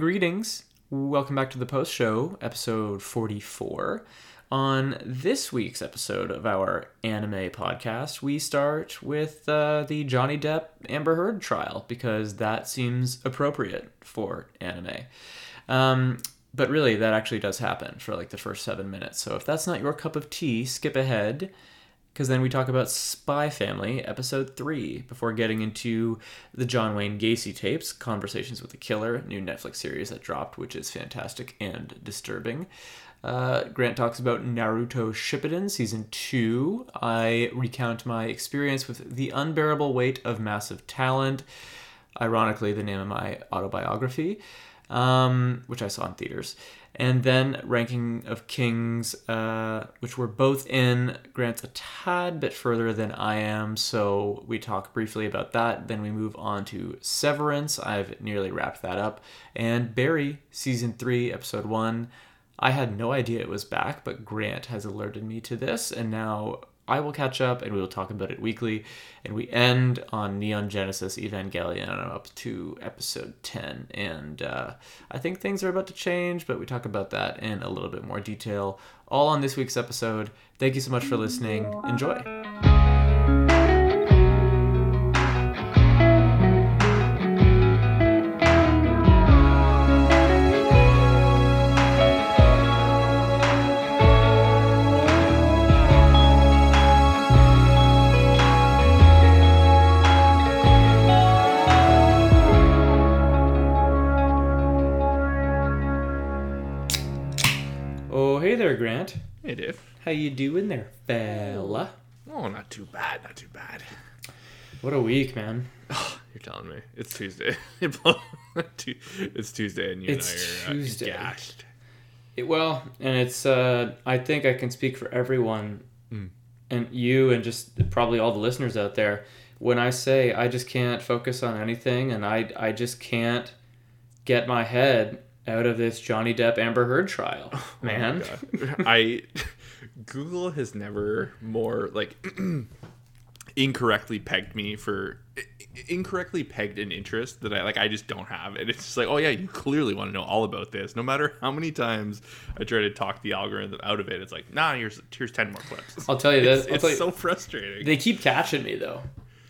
greetings. Welcome back to the post show, episode 44. On this week's episode of our anime podcast, we start with uh, the Johnny Depp Amber Heard trial because that seems appropriate for anime. Um, but really, that actually does happen for like the first seven minutes. So if that's not your cup of tea, skip ahead because then we talk about Spy Family, episode 3, before getting into the John Wayne Gacy tapes, Conversations with the Killer, new Netflix series that dropped, which is fantastic and disturbing. Uh, Grant talks about Naruto Shippuden Season 2. I recount my experience with The Unbearable Weight of Massive Talent, ironically, the name of my autobiography, um, which I saw in theaters and then Ranking of Kings, uh, which we're both in. Grant's a tad bit further than I am, so we talk briefly about that. Then we move on to Severance. I've nearly wrapped that up. And Barry, Season 3, Episode 1. I had no idea it was back, but Grant has alerted me to this, and now I will catch up and we will talk about it weekly. And we end on Neon Genesis Evangelion up to episode 10. And uh, I think things are about to change, but we talk about that in a little bit more detail all on this week's episode. Thank you so much for listening. Enjoy. Grant. Hey, Dave. How you doing there, fella? Oh, not too bad, not too bad. What a week, man. You're telling me it's Tuesday. it's Tuesday, and you It's and I are Tuesday. Uh, gashed. It, well, and it's uh, I think I can speak for everyone, Mm. and you, and just probably all the listeners out there. When I say I just can't focus on anything, and I I just can't get my head out of this Johnny Depp Amber Heard trial, Oh man. God. I Google has never more like incorrectly pegged me for incorrectly pegged an interest that I like I just don't have and it's just like oh yeah you clearly want to know all about this no matter how many times I try to talk the algorithm out of it it's like nah here's here's 10 more clips I'll tell you this. I'll it's tell you- so frustrating they keep catching me though,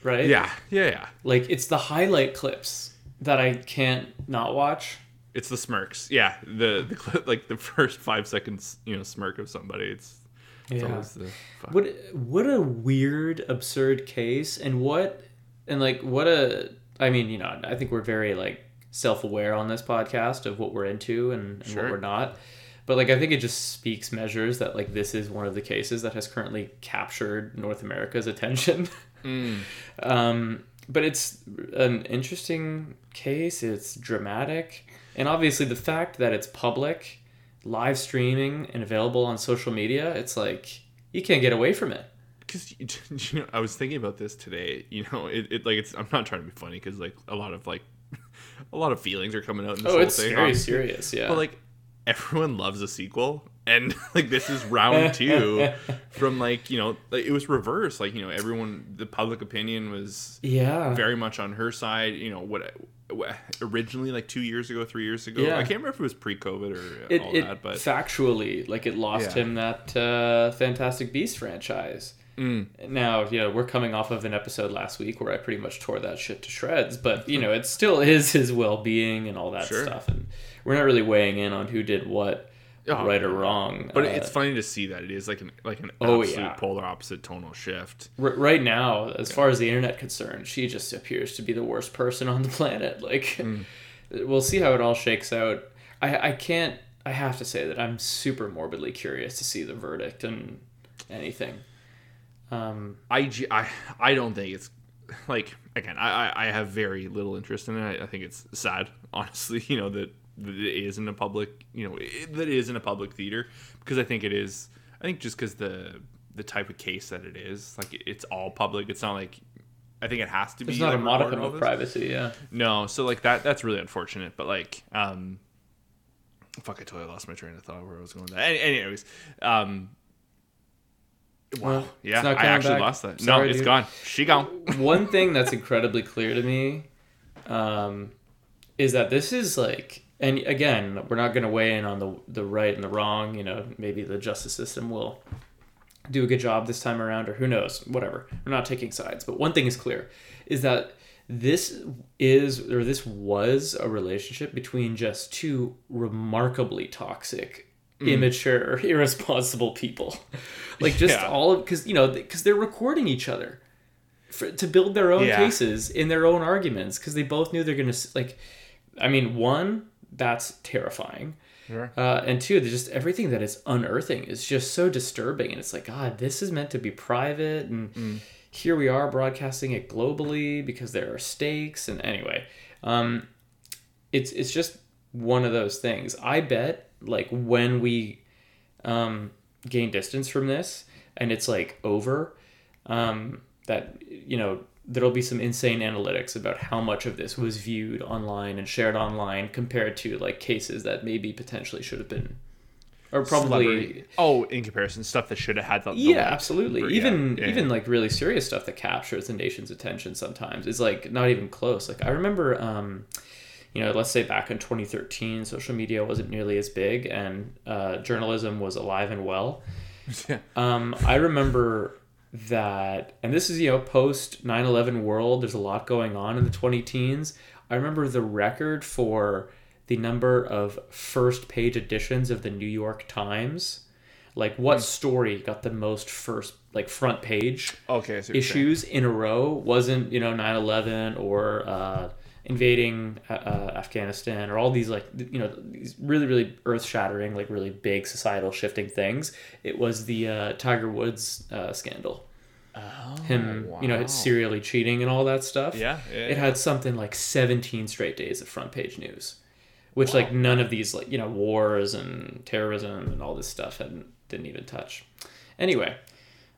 right? yeah yeah yeah Like it's the highlight clips that I can't not watch. It's the smirks. Yeah, the the like the first five seconds, you know, smirk of somebody. It's, it's Yeah. always the fuck. What what a weird, absurd case, and what and like what a. I mean, you know, I think we're very like self-aware on this podcast of what we're into and, and Sure. what we're not. But like, I think it just speaks measures that like this is one of the cases that has currently captured North America's attention. Mm. um, but it's an interesting case. It's dramatic, and obviously the fact that it's public, live streaming, and available on social media. It's like you can't get away from it. Because you know, I was thinking about this today. You know, it, it like it's. I'm not trying to be funny because like a lot of like a lot of feelings are coming out in this Oh, whole it's thing. very obviously. serious. Yeah. But like everyone loves a sequel, and like this is round two from like you know like, it was reversed. Like you know everyone, the public opinion was yeah. very much on her side. You know what, originally like two years ago, three years ago. Yeah. I can't remember if it was pre-COVID or it, all it that, but factually, like it lost Yeah. him that uh, Fantastic Beast franchise. Mm. Now, you know, we're coming off of an episode last week where I pretty much tore that shit to shreds, but you know, it still is his well-being and all that Sure. stuff, and we're not really weighing in on who did what, Oh, right or wrong. But Uh, it's funny to see that it is like an like an Oh, absolute yeah. polar opposite tonal shift. r- right now, as far as the internet concerned, she just appears to be the worst person on the planet. Like, Hmm. we'll see how it all shakes out. I I can't. I have to say that I'm super morbidly curious to see the verdict and anything. Um, I, I, I don't think it's like again. I, I- I have very little interest in it. I, I think it's sad, honestly. You know that, that it is in a public. You know that in a public theater because I think it is. I think just because the the type of case that it is, like it's all public. It's not like. I think it has to be. there's not a modicum of privacy. Yeah. No, so like that that's really unfortunate. But like, um, fuck, I totally lost my train of thought where I was going. With that. Any, anyways, um, wow, Well, yeah, I actually back. lost that. Sorry, no, it's dude. gone. She gone. One thing that's incredibly clear to me um, is that this is like and again, we're not going to weigh in on the the right and the wrong. You know, maybe the justice system will do a good job this time around, or who knows? Whatever. We're not taking sides. But one thing is clear: is that this is or this was a relationship between just two remarkably toxic mm. immature irresponsible people like just Yeah. all of because you know because they're recording each other for, to build their own Yeah. cases in their own arguments because they both knew they're gonna like i mean one that's terrifying. Sure. uh, and two just everything that it's unearthing is just so disturbing and it's like god this is meant to be private and here we are broadcasting it globally because there are stakes and anyway um, it's it's just one of those things. I bet like when we um, gain distance from this and it's like over um, that you know there'll be some insane analytics about how much of this was viewed online and shared online compared to like cases that maybe potentially should have been or probably Celebrity- Oh, in comparison, stuff that should have had the. the yeah absolutely yeah, even yeah, even yeah. like really serious stuff that captures the nation's attention sometimes is like not even close like i remember um you know let's say back in 2013 social media wasn't nearly as big and uh, journalism was alive and well Yeah. um, I remember that, and this is, you know, post 9 11 world, there's a lot going on in the 20 teens. I remember the record for the number of first page editions of the New York Times. Like, what story got the most first, like, front page Okay. I see what you're saying. issues in a row? Wasn't, you know, 9 11 or uh, invading uh, uh, Afghanistan or all these, like, you know, these really, really earth shattering, like, really big societal shifting things. It was the uh, Tiger Woods uh, scandal. Him, you know, wow. serially cheating and all that stuff. Yeah. yeah It had something like 17 straight days of front page news, which, like, none of these, like, you know, wars and terrorism and all this stuff hadn't, didn't even touch. Anyway,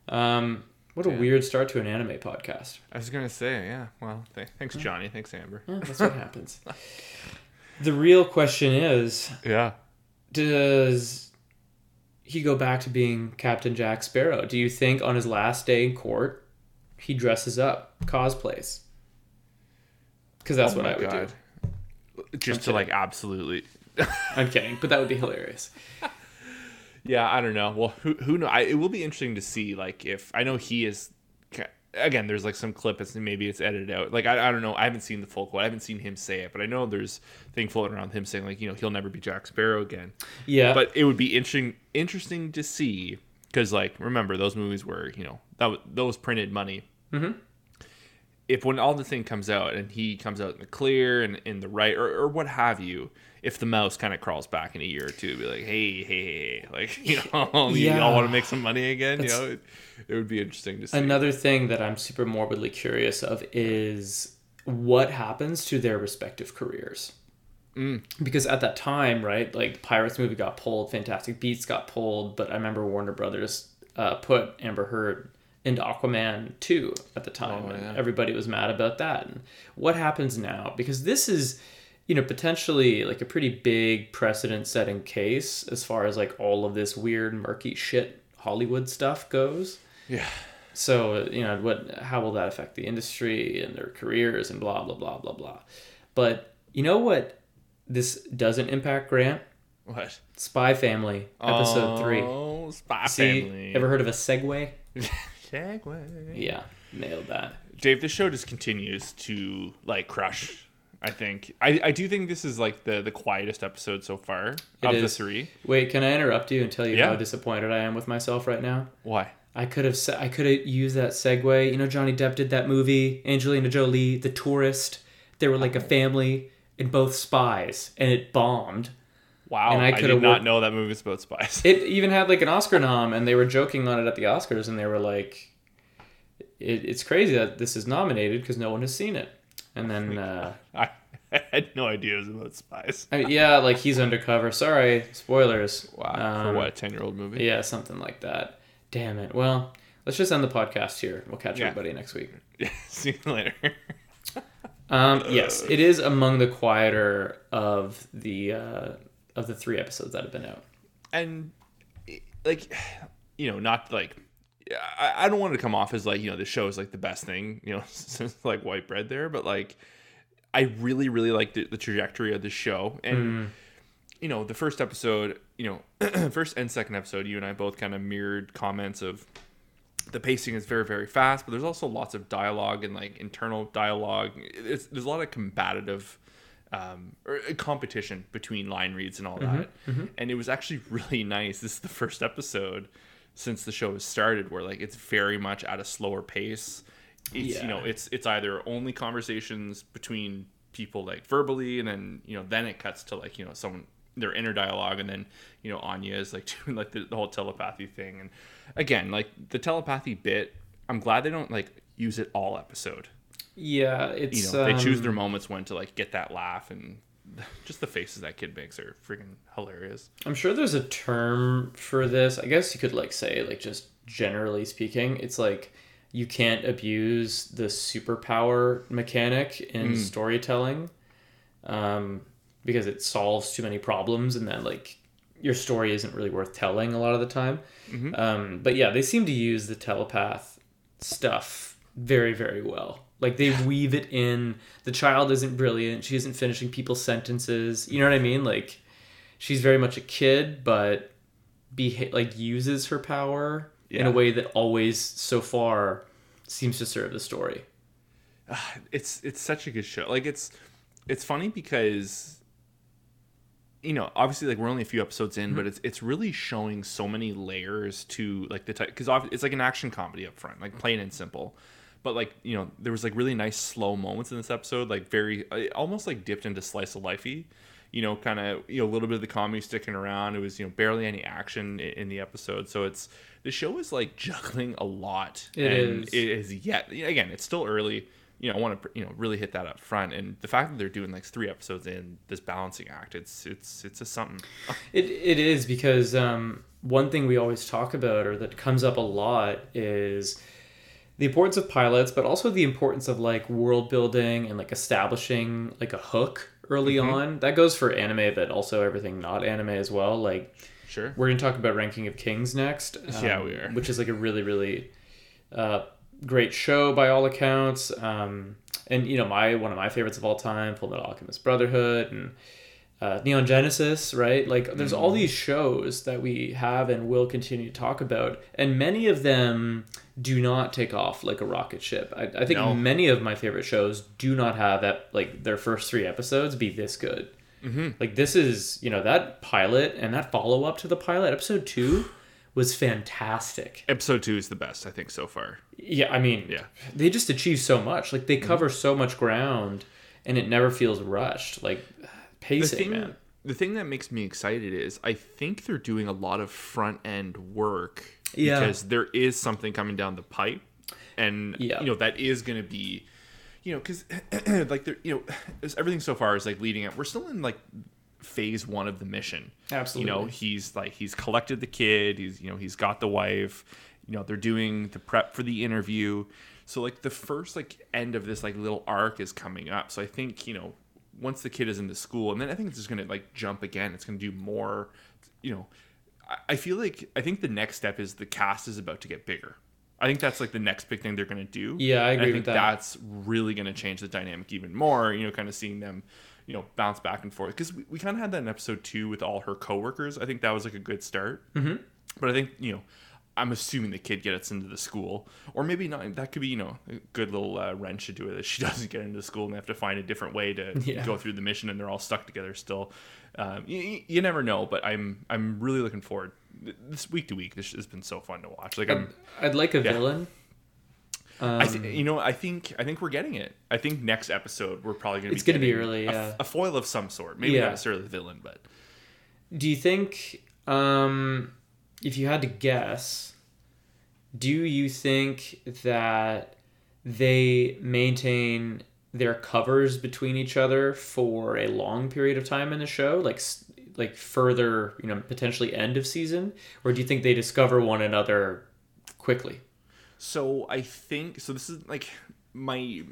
um, what a weird start to an anime podcast. I was gonna say, yeah. Well, th- thanks, hmm. Johnny. Thanks, Amber. Yeah, that's what happens. The real question is Yeah. does he go back to being Captain Jack Sparrow? Do you think on his last day in court he dresses up, cosplays? Because that's Oh what I would God. do. Just to like absolutely. I'm kidding, but that would be hilarious. Yeah, I don't know. Well, who who know? I, it will be interesting to see. Like, if I know he is. Again, there's like some clip. It's maybe it's edited out. Like I, I don't know. I haven't seen the full quote. I haven't seen him say it, but I know there's thing floating around him saying like you know he'll never be Jack Sparrow again. Yeah, But it would be interesting interesting to see because like remember those movies were you know that was, those printed money. Mhm. If when all the thing comes out and he comes out in the clear and in the right or, or what have you, if the mouse kind of crawls back in a year or two, be like, hey, hey, hey, like you know, y'all want to make some money again. That's- you know, it, it would be interesting to see. Another thing that I'm super morbidly curious of is what happens to their respective careers. Mm. Because at that time, right, like Pirates movie got pulled, Fantastic Beasts got pulled, but I remember Warner Brothers uh, put Amber Heard into Aquaman 2 at the time, Oh, and yeah. everybody was mad about that. And what happens now? Because this is, you know, potentially like a pretty big precedent-setting case as far as like all of this weird, murky shit Hollywood stuff goes. yeah, So you know what? How will that affect the industry and their careers and blah blah blah blah blah. But you know what? This doesn't impact Grant. what? Spy Family episode oh, three. Oh, Spy See, Family. ever heard of a segue Segue. Yeah, nailed that. Dave, this show just continues to like crush. I think I, I do think this is like the the quietest episode so far of is. the three. Wait, can I interrupt you and tell you Yeah. how disappointed I am with myself right now? Why? I could have I could have used that segue. You know, Johnny Depp did that movie, Angelina Jolie, The Tourist. They were like a family and both spies, and it bombed. Wow, And I I, coulda did not worked- know that movie was about spies. It even had like an Oscar nom, and they were joking on it at the Oscars, and they were like, it, "It's crazy that this is nominated because no one has seen it." And then, uh, I, had no idea it was about spies. Yeah, like he's undercover. Sorry, spoilers. Wow, for Um, what a ten year old movie? Yeah, something like that. Damn it. Well, let's just end the podcast here. We'll catch Yeah. everybody next week. See you later. Um, yes, it is among the quieter of the uh, of the three episodes that have been out. and like you know not like I, I don't want to come off as like you know the show is like the best thing you know since like white bread there but like I really really like the, the trajectory of the show. And. Mm. You know, the first episode, you know, first and second episode, you and I both kind of mirrored comments of the pacing is very very fast but there's also lots of dialogue and like internal dialogue. It's, there's a lot of combative um, or uh, competition between line reads and all that. And it was actually really nice. This is the first episode since the show has started where like it's very much at a slower pace. It's you know it's it's either only conversations between people like verbally and then you know then it cuts to like you know someone their inner dialogue and then you know Anya is like doing like the, the whole telepathy thing. And again like the telepathy bit I'm glad they don't like use it all episode. Yeah, it's you know they choose um, their moments when to like get that laugh and just the faces that kid makes are freaking hilarious I'm sure there's a term for this. I guess you could like say like just generally speaking, it's like you can't abuse the superpower mechanic in storytelling, um, because it solves too many problems, and then like your story isn't really worth telling a lot of the time. Um, but yeah, they seem to use the telepath stuff very very well. Like they weave it in. The child isn't brilliant. She isn't finishing people's sentences. You know what I mean? Like she's very much a kid, but beha- like uses her power in a way that always so far seems to serve the story. it's it's such a good show. Like it's it's funny because you know, obviously like we're only a few episodes in, mm-hmm. but it's it's really showing so many layers to like the type cuz it's like an action comedy up front, like plain and simple. But like, you know, there was like really nice slow moments in this episode, like very almost like dipped into slice of lifey. You know, kind of you know a little bit of the comedy sticking around. It was you know barely any action in, in the episode, so it's the show is like juggling a lot. It and is. It is yet again, it's still early you know, I want to you know really hit that up front, and the fact that they're doing like three episodes in this balancing act, it's it's it's a something. It it is because um, one thing we always talk about, or that comes up a lot, is the importance of pilots, but also the importance of like world building and like establishing like a hook early on. That goes for anime, but also everything not anime as well. Like Sure. we're gonna talk about Ranking of Kings next. Yeah, um, we are. Which is like a really really uh, great show by all accounts. Um, and you know my one of my favorites of all time, Full Metal Alchemist Brotherhood, and uh, Neon Genesis, right? Like, there's all these shows that we have and will continue to talk about, and many of them do not take off like a rocket ship. I, I think No. many of my favorite shows do not have that like their first three episodes be this good. Mm-hmm. Like this is you know that pilot and that follow up to the pilot episode two was fantastic. Episode two is the best, I think, so far. Yeah, I mean, Yeah. they just achieve so much. Like they Mm-hmm. cover so much ground, and it never feels rushed. Like The pacing, thing, man. the thing that makes me excited is I think they're doing a lot of front end work Yeah. because there is something coming down the pipe, and Yeah. you know that is going to be, you know, because like there, you know, everything so far is like leading up. We're still in like phase one of the mission. Absolutely. You know, he's like he's collected the kid. He's you know he's got the wife. You know they're doing the prep for the interview. So like the first like end of this like little arc is coming up. So I think you know once the kid is into school, and then I think it's just gonna like jump again. It's gonna do more. You know, I, I feel like I think the next step is the cast is about to get bigger. I think that's like the next big thing they're gonna do. Yeah, I And agree think with that. That's really gonna change the dynamic even more. You know, kind of seeing them you know bounce back and forth because we, we kind of had that in episode two with all her coworkers i think that was like a good start mm-hmm. but i think you know i'm assuming the kid gets into the school or maybe not that could be you know a good little uh, wrench to do it that she doesn't get into school and they have to find a different way to Yeah. go through the mission and they're all stuck together still um, you, you never know but i'm i'm really looking forward this week to week this has been so fun to watch like i'm I'd like a Yeah. villain. I th- you know, I think I think we're getting it. I think next episode we're probably going to It's be gonna be a, yeah. a foil of some sort. Maybe Yeah. not necessarily the villain, but Do you think, um, if you had to guess, do you think that they maintain their covers between each other for a long period of time in the show, like like further, you know, potentially end of season, or do you think they discover one another quickly? So I think so. This is like my.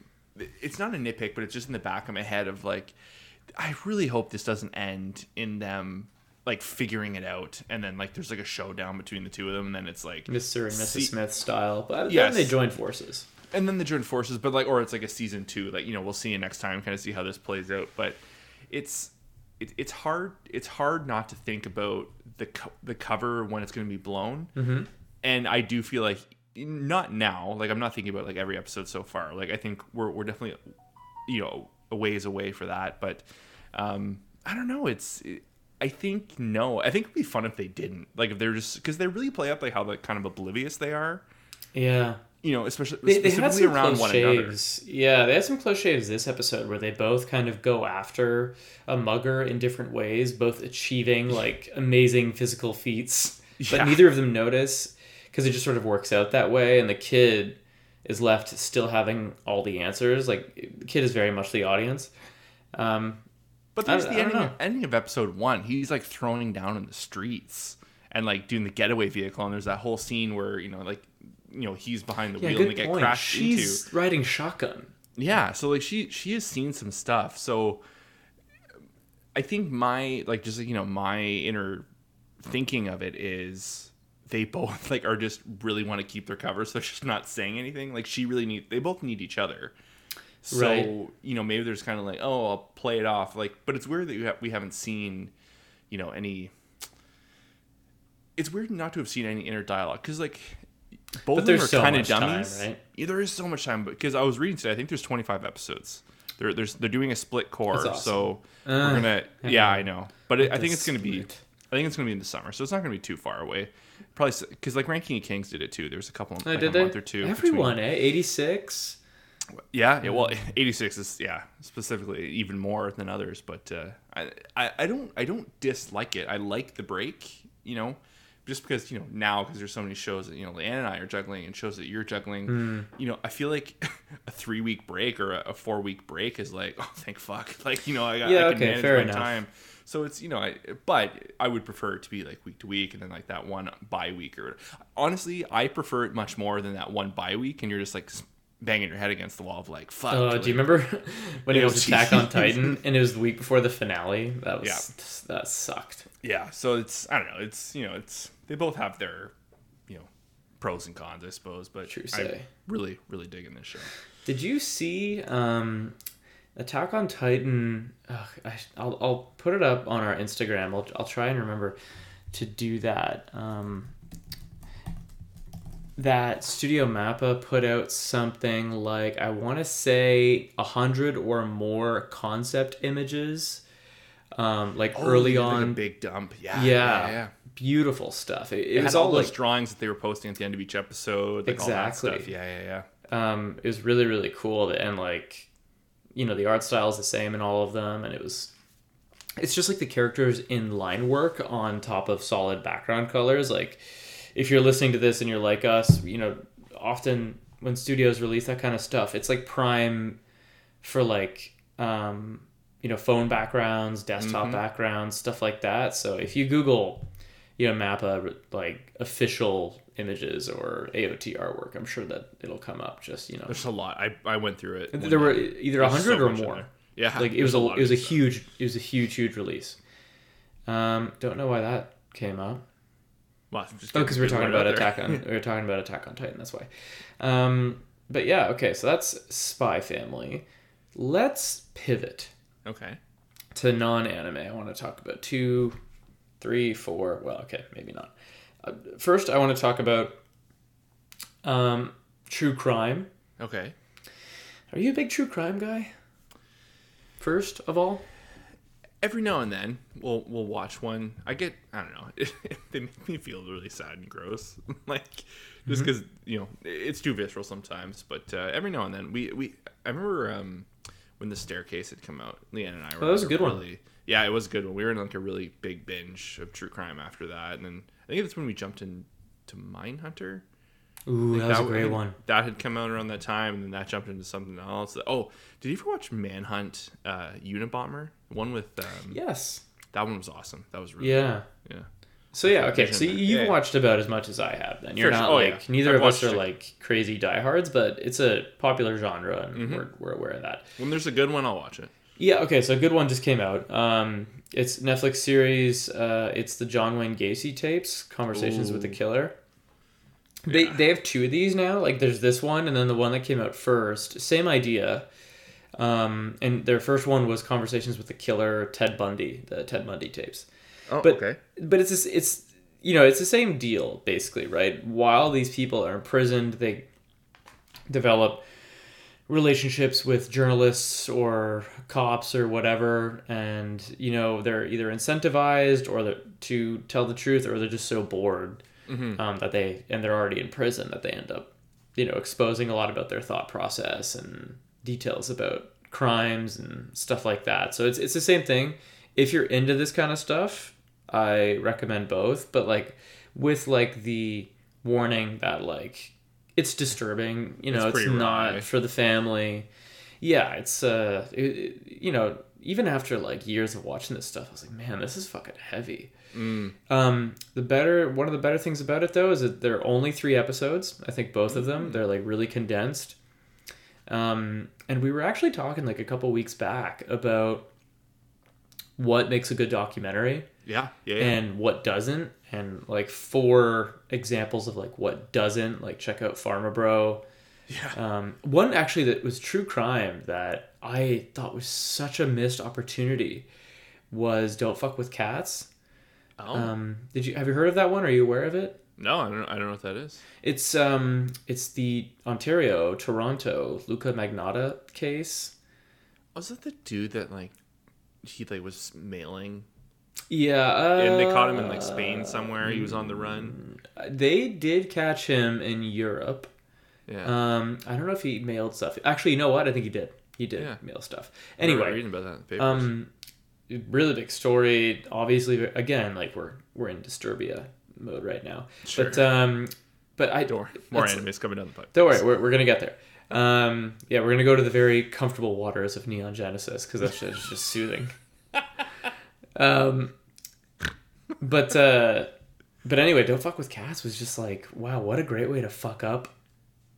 It's not a nitpick, but it's just in the back of my head of like, I really hope this doesn't end in them like figuring it out, and then like there's like a showdown between the two of them, and then it's like Mr. and Mrs. See- Smith style, but Yes. then they join forces. And then the joint forces, but like, or it's like a season two. Like you know, we'll see you next time, kind of see how this plays out. But it's it, it's hard. It's hard not to think about the co- the cover when it's going to be blown. Mm-hmm. And I do feel like not now. Like I'm not thinking about like every episode so far. Like I think we're we're definitely you know a ways away for that. But um, I don't know. It's it, I think no. I think it'd be fun if they didn't. Like if they're just because they really play up like how like kind of oblivious they are. Yeah. You know, especially They, they had specifically some around close one another. shaves. Yeah, they had some close shaves this episode where they both kind of go after a mugger in different ways, both achieving like amazing physical feats, Yeah. but neither of them notice because it just sort of works out that way. And the kid is left still having all the answers. Like the kid is very much the audience. Um, But I- there's I the don't ending, know. ending of episode one. He's like throwing down in the streets and like doing the getaway vehicle. And there's that whole scene where you know, like, you know, he's behind the yeah, wheel and they get point. crashed She's into. riding shotgun. Yeah, so like she she has seen some stuff. So I think my like just you know my inner thinking of it is they both like are just really want to keep their cover, so they're just not saying anything. Like she really need they both need each other. So Right. you know maybe there's kind of like oh I'll play it off like, but it's weird that you have, we haven't seen you know any. It's weird not to have seen any inner dialogue because like both of them are so kind of much time, dummies. right? Yeah, there is so much time, because I was reading today. I think there's 25 episodes. They're there's they're doing a split cour, That's awesome. so Uh, we're gonna. Yeah, I know, but it, I think the it's gonna be. I think it's gonna be in the summer, so it's not gonna be too far away. Probably because like Ranking of Kings did it too. There's a couple Oh, like did a they? month or two. Everyone, eh? 86? yeah, yeah. Well, 86 is yeah specifically even more than others, but uh, I, I I don't I don't dislike it. I like the break, you know. Just because you know now, because there's so many shows that you know, Leanne and I are juggling, and shows that you're juggling. Hmm. You know, I feel like a three week break or a, a four week break is like, oh, thank fuck. Like you know, I, got Yeah, I can okay, manage fair my enough. time. So it's you know, I but I would prefer it to be like week to week, and then like that one bye week or honestly, I prefer it much more than that one bye week, and you're just like banging your head against the wall of like, fuck. Oh, do you remember when it was Attack on. Titan and it was the week before the finale? That was Yeah. that sucked. yeah so it's i don't know it's you know it's they both have their you know pros and cons i suppose but True i say. really really digging this show Did you see um, Attack on Titan? Ugh, I, I'll I'll put it up on our Instagram. I'll I'll try and remember to do that. Um, that Studio Mappa put out something like I want to say a hundred or more concept images, um, like early Oh, like a on. big dump yeah yeah, yeah, yeah. Beautiful stuff. It, it It was had all all those like drawings that they were posting at the end of each episode like Exactly. stuff. yeah yeah yeah um, it was really really cool and like you know the art style is the same in all of them and it was it's just like the characters in line work on top of solid background colors like if you're listening to this and you're like us you know often when studios release that kind of stuff it's like prime for like um, you know phone backgrounds desktop backgrounds stuff like that so if you google you know mappa like official images or aot artwork i'm sure that it'll come up just you know there's a lot i i went through it there were either a There's so hundred or more yeah like it was a, lot it was a stuff. huge it was a huge huge release um don't know why that came up well, Oh, because we're talking about. Attack on we are talking about Attack on Titan. That's why. Um, but yeah, okay. So that's Spy Family. Let's pivot okay to non-anime. I want to talk about two, three, four. Well, okay, maybe not. Uh, first, I want to talk about um, true crime. okay Are you a big true crime guy? First of all, every now and then we'll we'll watch one. I get I don't know. they make me feel really sad and gross. like Mm-hmm. just because you know it's too visceral sometimes. But uh, every now and then we we I remember um, when the staircase had come out. Leanne and I were Oh, that was a good one. Yeah, it was a good one. We were in like a really big binge of true crime after that, and then I think that's when we jumped into Mindhunter. ooh, that was a great one. That had come out around that time, and then that jumped into something else. Oh, did you ever watch Manhunt uh, Unabomber? One with um, Yes. that one was awesome. That was really Yeah. yeah. So yeah, okay. So you've yeah. watched about as much as I have. Then you're For not sure. Oh, like yeah. neither I've of us are it. like crazy diehards, but it's a popular genre, and Mm-hmm. we're, we're aware of that. When there's a good one, I'll watch it. Yeah. Okay. So a good one just came out. Um, it's Netflix series. Uh, it's the John Wayne Gacy tapes, Conversations with the Killer. They they have two of these now. Like there's this one and then the one that came out first. Same idea. Um, and their first one was conversations with the killer Ted Bundy, the Ted Bundy tapes. Oh, But okay. but it's this, it's you know it's the same deal basically, right? While these people are imprisoned, they develop relationships with journalists or cops or whatever, and you know they're either incentivized or to tell the truth, or they're just so bored um, that they and they're already in prison that they end up you know exposing a lot about their thought process and details about crimes and stuff like that. So it's it's the same thing. If you're into this kind of stuff, I recommend both, but like with like the warning that like it's disturbing, you know, It's it's, not for the family. Yeah, it's uh it, it- you know, even after like years of watching this stuff, I was like, man, this is fucking heavy. Um, the better one of the better things about it though is that there are only three episodes. I think both of them they're like really condensed. Um, and we were actually talking like a couple weeks back about what makes a good documentary Yeah, yeah, yeah. and what doesn't, and like four examples of like what doesn't. Like check out Pharma Bro. yeah. Um, one actually that was true crime that I thought was such a missed opportunity was Don't Fuck with Cats. oh Um, did you have you heard of that one? Are you aware of it? no, I don't. I don't know what that is. It's um, it's the Ontario Toronto Luka Magnotta case. Was that the dude that like he like was mailing Yeah, uh, and they caught him in like Spain somewhere? He was on the run. They did catch him in Europe. Yeah. Um, I don't know if he mailed stuff. Actually, you know what? I think he did. He did Yeah. mail stuff. Anyway, reading about that in the papers. um, really big story. Obviously, again, like we're we're in Disturbia mode right now. But Sure. um, but I Don't worry, more animes coming down the pipe. Don't worry, we're, we're gonna get there. Um, yeah, we're gonna go to the very comfortable waters of Neon Genesis because that's just, just soothing. Um, but uh, but anyway, don't fuck with cats was just like wow, what a great way to fuck up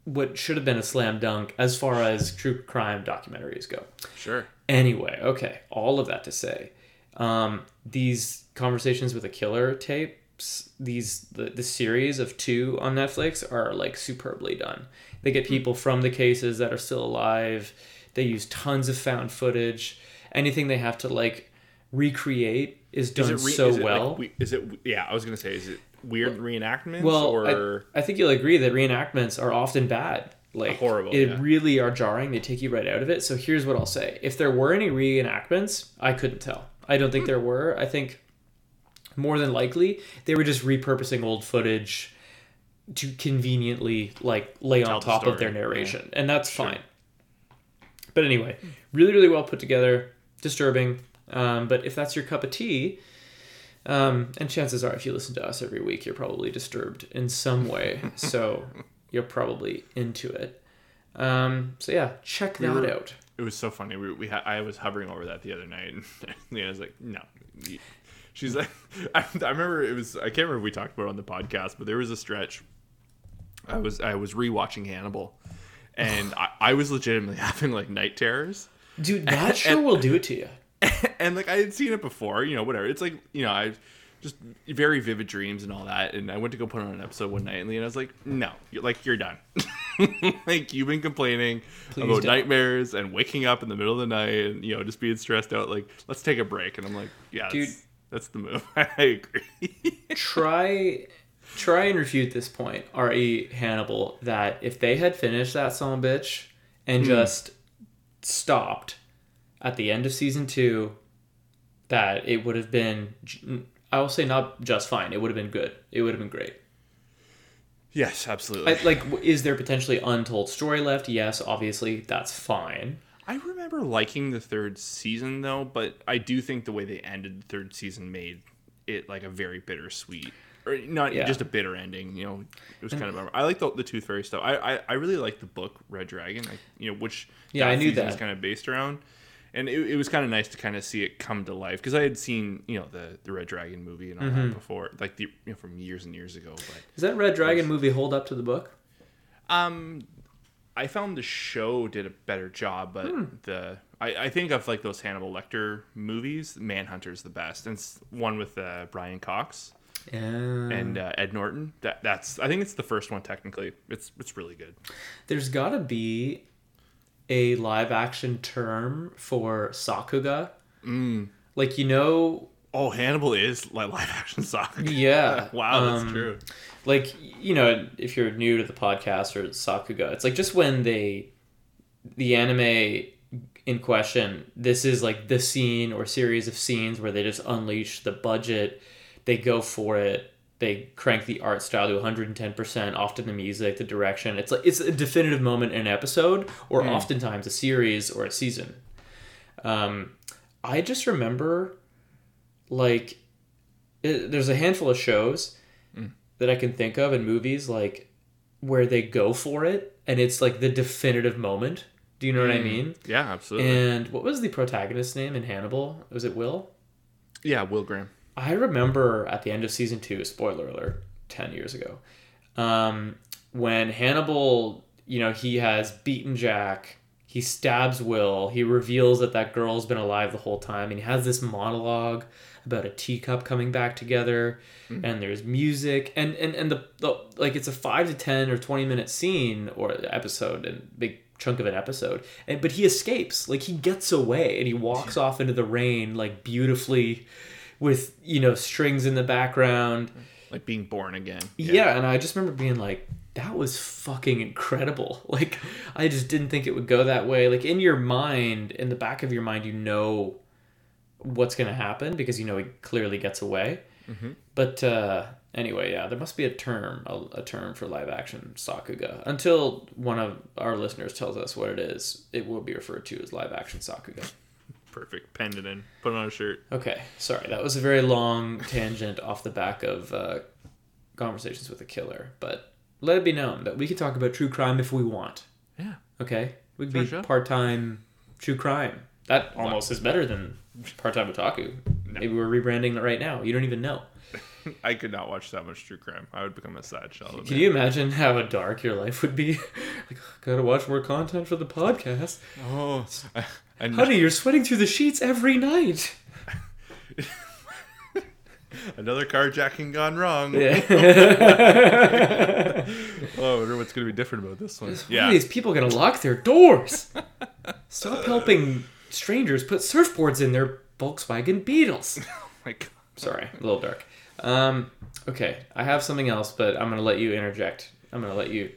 what should have been a slam dunk as far as true crime documentaries go. Sure. Anyway, okay, all of that to say, um, these conversations with a killer tapes, these the, the series of two on Netflix are like superbly done. They get people from the cases that are still alive. They use tons of found footage. Anything they have to like recreate is Is done it re- so is well. Like, we- is it? Yeah, I was gonna say, is it weird reenactments well, or I, I think you'll agree that reenactments are often bad. Like Horrible, It yeah. really are jarring. They take you right out of it. So here's what I'll say: if there were any reenactments, I couldn't tell. I don't Hmm. think there were. I think more than likely they were just repurposing old footage to conveniently like lay on the top of story, their yeah. narration, and that's fine. But anyway, really, really well put together. Disturbing, um, but if that's your cup of tea, um, and chances are, if you listen to us every week, you're probably disturbed in some way. so you're probably into it. Um, so yeah, check that were- out. it was so funny. We, we ha- I was hovering over that the other night, and Leanna was like, "No." She's like, I, I remember it was. I can't remember if we talked about it on the podcast, but there was a stretch. I was I was rewatching Hannibal, and I, I was legitimately having like night terrors. Dude, that sure will do it to you. and like I had seen it before, you know, whatever. It's like you know, I just very vivid dreams and all that. And I went to go put on an episode one night, and I was like, "No, you're, like you're done. like you've been complaining Please about don't." nightmares and waking up in the middle of the night, and you know, just being stressed out. Like, let's take a break." And I'm like, "Yeah, Dude. that's, that's the move. I agree." try try and refute this point, R.E. Hannibal, that if they had finished that song, bitch and hmm. just stopped at the end of season two, that it would have been, I will say, not just fine. It would have been good. It would have been great. yes, absolutely. I, like, is there potentially untold story left? Yes, obviously, that's fine. I remember liking the third season though, but I do think the way they ended the third season made it like a very bittersweet, or not Yeah. just a bitter ending. You know, it was kind of. I like the, the Tooth Fairy stuff. I, I I really like the book Red Dragon. I, you know, which Yeah, I knew season is that. kind of based around. And it, it was kind of nice to kind of see it come to life because I had seen you know the the Red Dragon movie and all Mm-hmm. that before, like the you know from years and years ago. But Does that Red Dragon movie hold up to the book? um, I found the show did a better job, but Hmm. the I, I think of like those Hannibal Lecter movies, Manhunter's the best, and it's one with uh, Brian Cox. and uh, Ed Norton. That that's I think it's the first one technically. It's it's really good. There's got to be a live action term for Sakuga. Mm. Like you know, Oh, Hannibal is like live action Sakuga. yeah. wow, that's um, true. Like you know, if you're new to the podcast or Sakuga, it's like just when they the anime in question, this is like the scene or series of scenes where they just unleash the budget, they go for it, they crank the art style to 110%, often the music, the direction. It's like it's a definitive moment in an episode or hmm. oftentimes a series or a season. Um, I just remember like it, there's a handful of shows hmm. that I can think of and movies like where they go for it and it's like the definitive moment. Do you know what I hmm. mean? Yeah, absolutely. And what was the protagonist's name in Hannibal? Was it Will? yeah, Will Graham. I remember at the end of season two, spoiler alert, 10 years ago, um, when Hannibal, you know, he has beaten Jack, he stabs Will, he reveals that that girl's been alive the whole time, and he has this monologue about a teacup coming back together, and there's music, and, and, and the, the, like, it's a 5 to 10 or 20 minute scene or episode, and big chunk of an episode and but he escapes like he gets away and he walks off into the rain like beautifully with you know strings in the background. Like being born again. yeah. and i just remember being like that was fucking incredible. Like i just didn't think it would go that way. Like in your mind in the back of your mind you know what's going to happen because you know he clearly gets away. But uh anyway yeah there must be a term a, a term for live action sakuga. Until one of our listeners tells us what it is it will be referred to as live action sakuga Perfect. Penned it in. Put it on a shirt. Okay, sorry, that was a very long tangent off the back of uh, conversations with a killer. But let it be known that we can talk about true crime if we want. Yeah. Okay, we could be sure. part-time true crime. That almost is better than part-time otaku. Maybe we're rebranding it right now. You don't even know. I could not watch that much true crime. I would become a sad shell. of Can you imagine how dark your life would be? like, gotta watch more content for the podcast. Oh, I, Know- Honey, you're sweating through the sheets every night. another carjacking gone wrong. Yeah. Oh, I wonder what's going to be different about this one. Yeah. these people gonna lock their doors? Stop helping strangers put surfboards in their Volkswagen Beetles. Like, Sorry, a little dark. Um, okay, I have something else, but I'm gonna let you interject. I'm gonna let you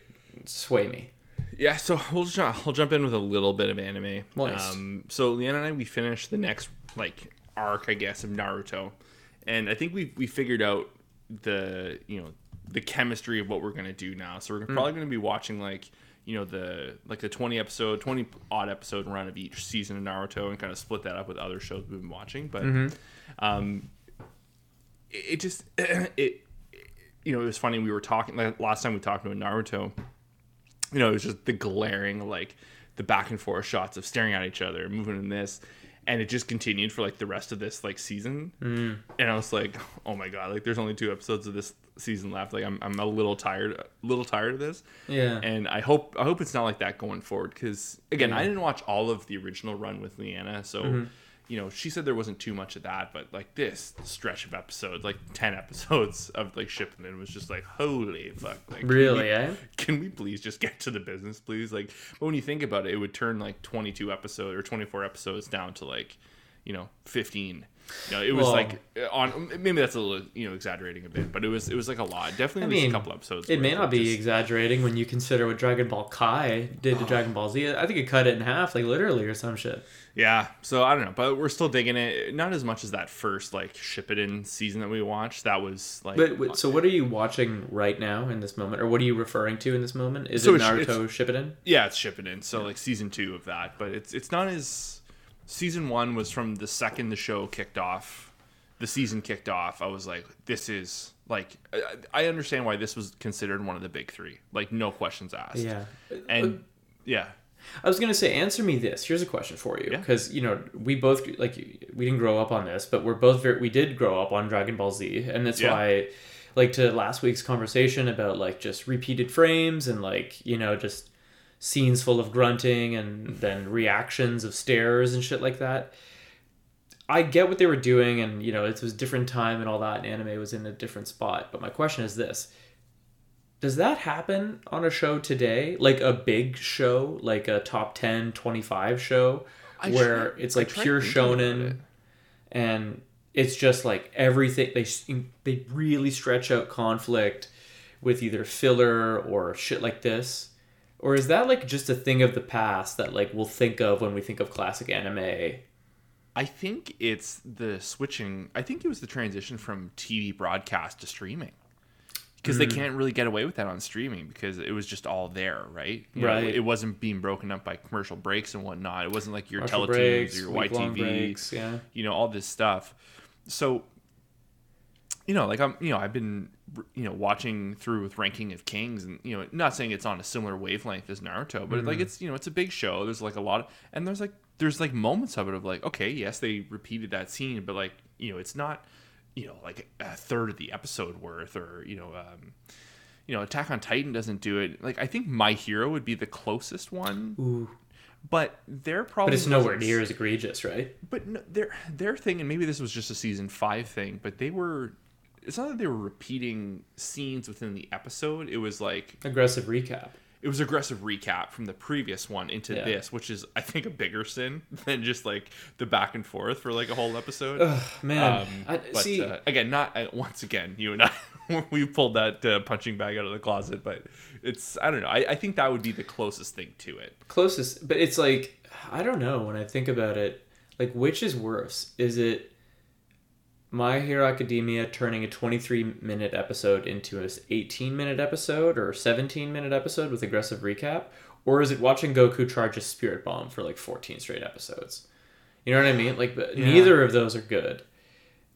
sway me. Yeah, so we'll just, I'll jump in with a little bit of anime. Nice. Um, so Leanna and I we finished the next like arc, I guess, of Naruto, and I think we we figured out the you know the chemistry of what we're gonna do now. So we're probably gonna be watching like you know the like the 20 episode 20 odd episode run of each season of naruto and kind of split that up with other shows we've been watching but um it, it just it you know it was funny we were talking like last time we talked about naruto you know, it was just the glaring, like the back and forth shots of staring at each other, moving in this, and it just continued for like the rest of this like season. Mm. And I was like, oh my god, like there's only two episodes of this season left. Like I'm, I'm a little tired, a little tired of this. Yeah. And I hope, I hope it's not like that going forward. Because again, I didn't watch all of the original run with Leanna, so. You know, she said there wasn't too much of that, but like this stretch of episodes, like ten episodes of like Shippuden, was just like holy fuck! Like can we- Really, eh? can we please just get to the business please like but when you think about it it would turn like 22 episodes or 24 episodes down to like you know 15 you know it was Well- like uh, on maybe that's a little you know exaggerating a bit but it was it was like a lot definitely I at least mean, a couple episodes It may not be just- exaggerating when you consider what Dragon Ball Kai did to Dragon Ball Z. I think it cut it in half, like literally, or some shit. yeah so i don't know but we're still digging it not as much as that first like Shippuden season that we watched that was like But wait, so, what are you watching right now in this moment, or what are you referring to in this moment? Is So it Shippuden? Yeah, it's Shippuden. So like season two of that, but it's it's not as season one was from the second the show kicked off, the season kicked off. I was like, this is like I, understand why this was considered one of the big three. Like no questions asked. Yeah. and uh, yeah, I was gonna say, answer me this. Here's a question for you, Yeah. because you know we both like we didn't grow up on this, but we're both very we did grow up on Dragon Ball Z, and that's Yeah. why, like to last week's conversation about like just repeated frames and like you know just scenes full of grunting and then reactions of stares and shit like that. I get what they were doing, and you know it was a different time and all that, and anime was in a different spot. But my question is this: Does that happen on a show today, like a big show, like a top 10, 25 show, I where try- it's like pure shonen, it. and it's just like everything they they really stretch out conflict with either filler or shit like this. Or is that like just a thing of the past that like we'll think of when we think of classic anime? I think it's the switching. I think it was the transition from TV broadcast to streaming. Because Mm. they can't really get away with that on streaming because it was just all there, right? You know, Right. it wasn't being broken up by commercial breaks and whatnot. It wasn't like your Teletoons or your YTV, breaks, yeah. you know, all this stuff. So, you know, like I'm, you know, I've been, you know, watching through with Ranking of Kings, and you know, not saying it's on a similar wavelength as Naruto, but like it's, you know, it's a big show. There's like a lot of, and there's like, there's like moments of it of like, okay, yes, they repeated that scene, but like, you know, it's not, you know, like a third of the episode worth, or you know, um, you know, Attack on Titan doesn't do it. Like, I think My Hero would be the closest one, Ooh. but they're probably But it's nowhere near as egregious, right? but no, their their thing, and maybe this was just a season five thing, but they were. It's not that they were repeating scenes within the episode. It was like Aggressive recap. it was aggressive recap from the previous one into Yeah. this, which is I think a bigger sin than just like the back and forth for like a whole episode. Ugh, man. Um, I, but see, uh, again, not uh, once again. You and I, we pulled that uh, punching bag out of the closet, but it's I don't know. I, I think that would be the closest thing to it. closest, but it's like I don't know when I think about it. Like, which is worse? Is it My Hero Academia turning a 23 minute episode into an 18 minute episode or 17 minute episode with aggressive recap, or is it watching Goku charge a Spirit Bomb for like 14 straight episodes? You know what I mean? Like, Yeah. neither of those are good.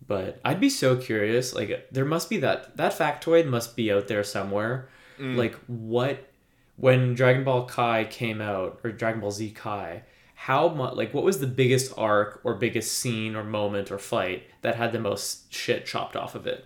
But I'd be so curious. Like, there must be that that factoid must be out there somewhere. Mm. Like, what when Dragon Ball Kai came out or Dragon Ball Z Kai? How much? Like, what was the biggest arc or biggest scene or moment or fight that had the most shit chopped off of it?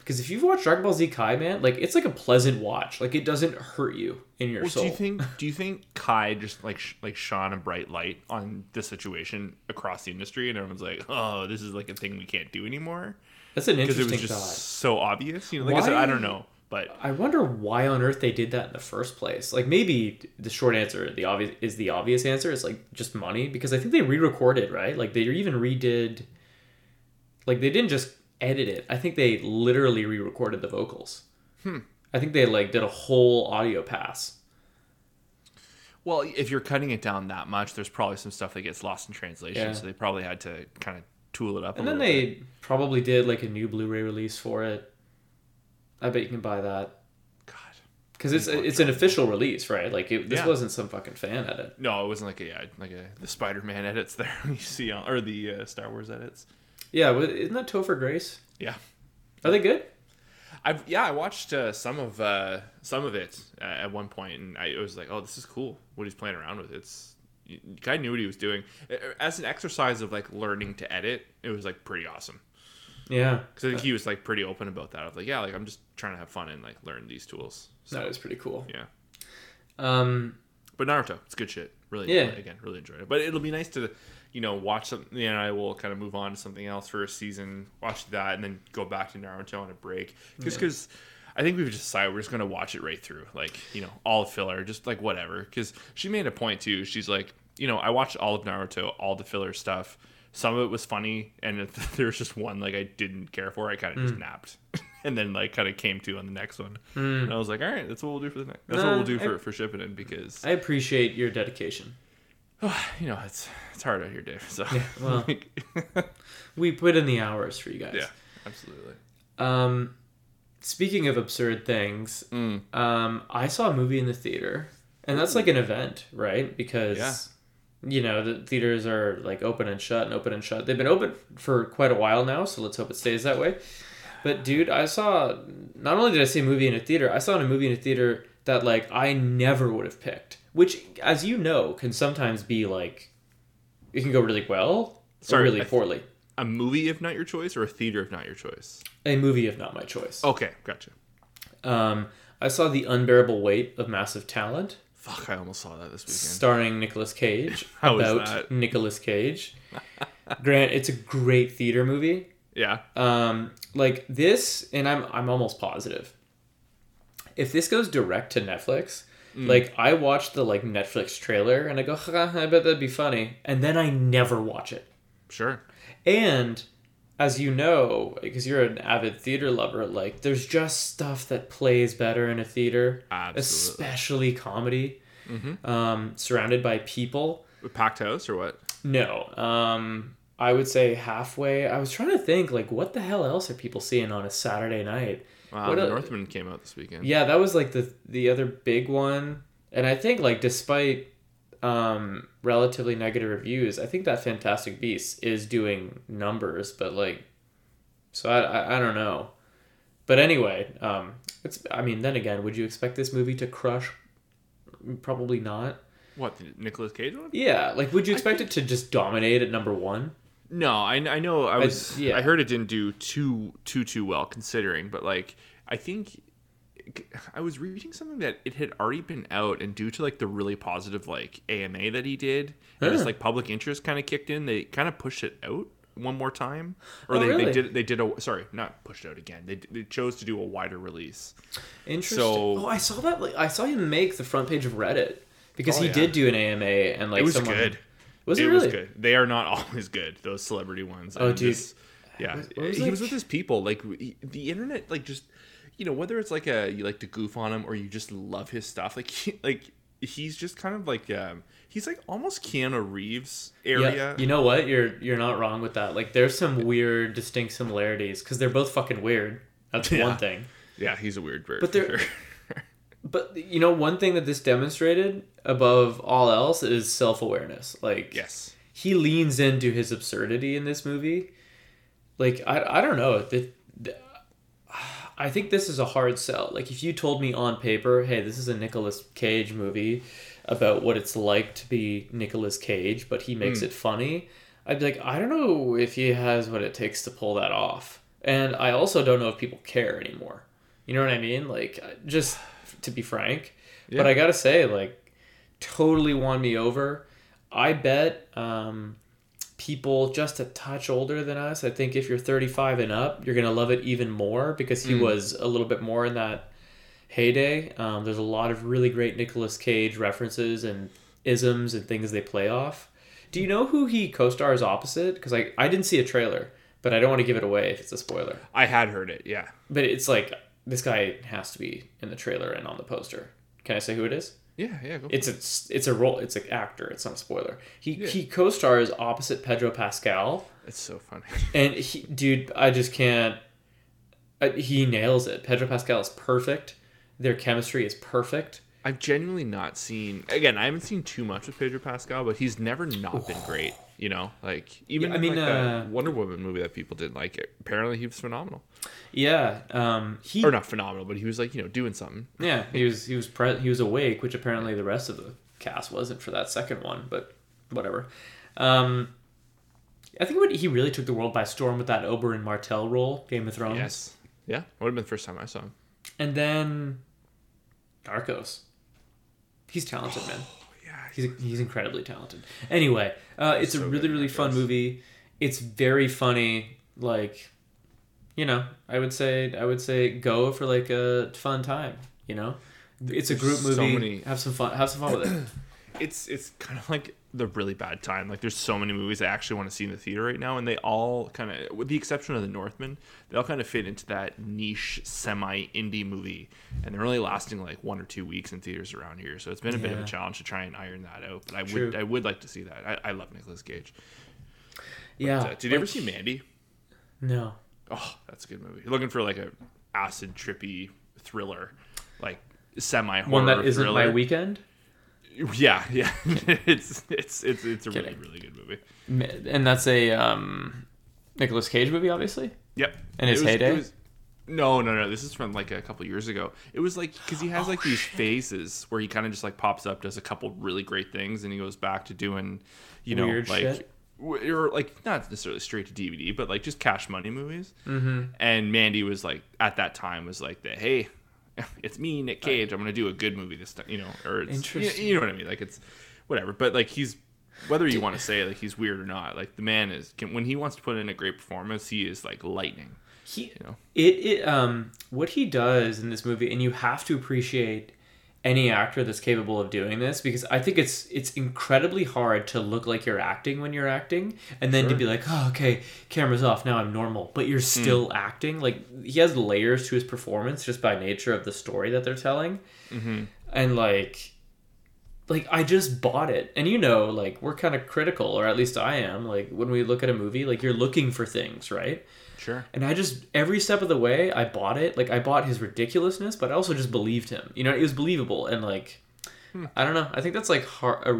Because if you've watched Dragon Ball Z Kai, man, like it's like a pleasant watch. Like it doesn't hurt you in your Well, soul. do you think? Do you think Kai just like sh- like shone a bright light on the situation across the industry, and everyone's like, "Oh, this is like a thing we can't do anymore," That's an because it interesting was just thought. so obvious. You know, like I said, I don't know, but I wonder why on earth they did that in the first place. Like maybe the short answer, the obvious is the obvious answer is like just money because I think they re-recorded right. Like they even redid. Like they didn't just edit it. I think they literally re-recorded the vocals. Hmm. I think they like did a whole audio pass. well, if you're cutting it down that much, there's probably some stuff that gets lost in translation. Yeah. So they probably had to kind of tool it up. And then they bit. probably did like a new Blu-ray release for it. I bet you can buy that God, because it's it's an official release, right? Like it, this Yeah. wasn't some fucking fan edit. no, it wasn't like a yeah, like a the Spider-Man edits there you see on or the uh, Star Wars edits. Yeah, wa- isn't that Topher Grace? Yeah, Are they good? I've yeah, I watched uh, some of uh, some of it uh, at one point, and I was like, "Oh, this is cool. What he's playing around with. It's guy knew what he was doing." Uh, As an exercise of like learning to edit, it was like pretty awesome. Yeah, Because I think he was like pretty open about that. Of like, yeah, like I'm just trying to have fun and like learn these tools. So that is pretty cool. yeah, Um, but Naruto, it's good shit. Really, Yeah. again, really enjoyed it. But it'll be nice to, you know, watch something. And I will kind of move on to something else for a season, watch that, and then go back to Naruto on a break. Just because I think we've decided we're just gonna watch it right through, like you know, all filler, just like whatever. Because she made a point too. She's like, you know, I watched all of Naruto, all the filler stuff. Some of it was funny, and if there was just one like I didn't care for. I kind of Mm. just napped, and then like kind of came to on the next one. And I was like, all right, that's what we'll do for the next. That's what we'll do I- for for Shippuden because I appreciate your dedication. you know it's it's hard out here, Dave. So well. We put in the hours for you guys. yeah, absolutely. Um, speaking of absurd things, Mm. um, I saw a movie in the theater, and that's like an event, right? Because Yeah. You know the theaters are like open and shut and open and shut. They've been open for quite a while now, so let's hope it stays that way. But dude, I saw not only did I see a movie in a theater, I saw a movie in a theater that like I never would have picked, which, as you know, can sometimes be like it can go really well Sorry, or really I- poorly. A movie if not your choice, or a theater if not your choice. A movie, if not my choice. Okay, gotcha. Um, I saw the unbearable weight of massive talent. Fuck, I almost saw that this weekend. starring Nicolas Cage How is about that? Nicolas Cage. Grant, it's a great theater movie. Yeah. Um, like this, and I'm I'm almost positive. If this goes direct to Netflix, Mm. like I watched the like Netflix trailer and I go, I bet that'd be funny, and then I never watch it. Sure. And as you know, because you're an avid theater lover, like there's just stuff that plays better in a theater, Absolutely. especially comedy, Mm-hmm. um, surrounded by people. Packed house or what? No, um, I would say halfway. I was trying to think, like, what the hell else are people seeing on a Saturday night? Wow, What the a- Northman came out this weekend. Yeah, that was like the the other big one, and I think like despite um, relatively negative reviews, I think that Fantastic Beasts is doing numbers, but like, so I I, I don't know, but anyway, um, it's I mean then again, would you expect this movie to crush? Probably not. What, the Nicolas Cage one? Yeah, like would you expect it to just dominate at number one? No, I, I know I was yeah. I heard it didn't do too too too well considering, but like I think I was reading something that it had already been out and due to like the really positive like AMA that he did, and just like public interest kind of kicked in, they kind of pushed it out one more time or Oh, they, really? they did they did a sorry, not pushed out again. They they chose to do a wider release. Interesting. So- oh, I saw that. Like, I saw him make the front page of Reddit because Oh, he yeah. did do an AMA and like it was someone, good. Was it, it really? was good. They are not always good. Those celebrity ones. Oh, And dude. this- yeah, what was, he like- was with his people. Like he- the internet, like just you know, whether it's like a you like to goof on him or you just love his stuff. Like he, like he's just kind of like um, he's like almost Keanu Reeves area. Yeah, you know what? You're you're not wrong with that. Like, there's some weird, distinct similarities because they're both fucking weird. That's Yeah. one thing. Yeah, he's a weird bird. But for they're- sure. But you know, one thing that this demonstrated above all else is self awareness. Like, yes. he leans into his absurdity in this movie. Like I, I don't know. The- I think this is a hard sell. Like if you told me on paper, hey, this is a Nicolas Cage movie about what it's like to be Nicolas Cage, but he makes it funny, I'd be like, I don't know if he has what it takes to pull that off. And I also don't know if people care anymore. You know what I mean? Like just to be frank. But I got to say like totally won me over. I bet um, people just a touch older than us. I think if you're 35 and up, you're gonna love it even more because he was a little bit more in that heyday. Um, there's a lot of really great Nicolas Cage references and isms and things they play off. Do you know who he co-stars opposite? Because I I didn't see a trailer, but I don't want to give it away if it's a spoiler. I had heard it. Yeah. But it's like this guy has to be in the trailer and on the poster. Can I say who it is? Yeah. Yeah. Go. It's a it's a role. It's an actor. It's not a spoiler. He Yeah. he co-stars opposite Pedro Pascal, it's so funny. and he, dude, I just can't. I, he nails it. Pedro Pascal is perfect. Their chemistry is perfect. I've genuinely not seen. Again, I haven't seen too much of Pedro Pascal, but he's never not been great. You know, like even Yeah, I mean, like uh, Wonder Woman movie that people didn't like. It, apparently, he was phenomenal, Yeah. Um. He or not phenomenal, but he was like you know doing something. yeah. He was he was pre- he was awake, which apparently the rest of the cast wasn't for that second one. But whatever. Um. I think what he really took the world by storm with that Oberyn Martell role, Game of Thrones. Yes, yeah, would have been the first time I saw him. And then Narcos. He's talented, man. He's he's incredibly talented. Anyway, uh, it's a really good, really fun movie. It's very funny. Like, you know, I would say I would say go for like a fun time. You know, it's a group There's so movie. many- Have some fun. Have some fun with it. it's it's kind of like the really bad time. Like there's so many movies I actually want to see in the theater right now, and they all kind of, with the exception of The Northman, they all kind of fit into that niche semi indie movie, and they're only lasting like one or two weeks in theaters around here. So it's been a bit of a challenge to try and iron that out. But I True. would I would like to see that. I, I love Nicolas Cage. Yeah. Uh, did you ever see Mandy? No. Oh, that's a good movie. You're looking for like a acid trippy thriller, like semi horror One that isn't thriller. my weekend. Yeah, yeah. it's it's it's it's a really Kidding. really good movie. And that's a um, Nicolas Cage movie, obviously. Yep. In his was- heyday? was- no, no, no. This is from like a couple years ago. It was like because he has like these phases where he kind of just like pops up, does a couple really great things, and he goes back to doing, you know, Weird like shit? or like not necessarily straight to DVD, but like just cash money movies. Mm-hmm. And Mandy was like at that time was like the hey, it's me, Nick Cage. I'm gonna do a good movie this time, you know, or it's, Interesting. you know what I mean? Like it's whatever. But like he's whether you want to say like he's weird or not, like the man is can, when he wants to put in a great performance, he is like lightning. he you know? it it um what he does in this movie and you have to appreciate any actor that's capable of doing this because I think it's it's incredibly hard to look like you're acting when you're acting and then to be like oh okay camera's off now I'm normal but you're hmm. still acting like he has layers to his performance just by nature of the story that they're telling mm-hmm. and like like I just bought it. And you know, like we're kind of critical or at least I am. Like when we look at a movie, like you're looking for things, right? Sure. And I just every step of the way I bought it. Like I bought his ridiculousness, but I also just believed him. You know, it was believable and like hmm. I don't know. I think that's like hard a,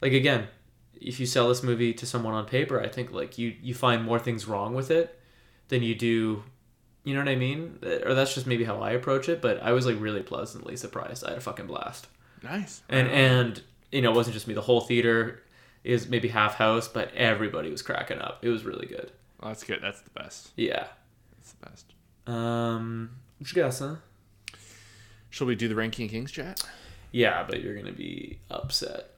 like again, if you sell this movie to someone on paper, I think like you you find more things wrong with it than you do you know what I mean? Or that's just maybe how I approach it, but I was like really pleasantly surprised. I had a fucking blast Nice. and and you know it wasn't just me the whole theater is maybe half house but everybody was cracking up it was really good Well, that's good. That's the best. yeah That's the best. um what you got huh Shall we do the ranking kings chat? yeah but you're gonna be upset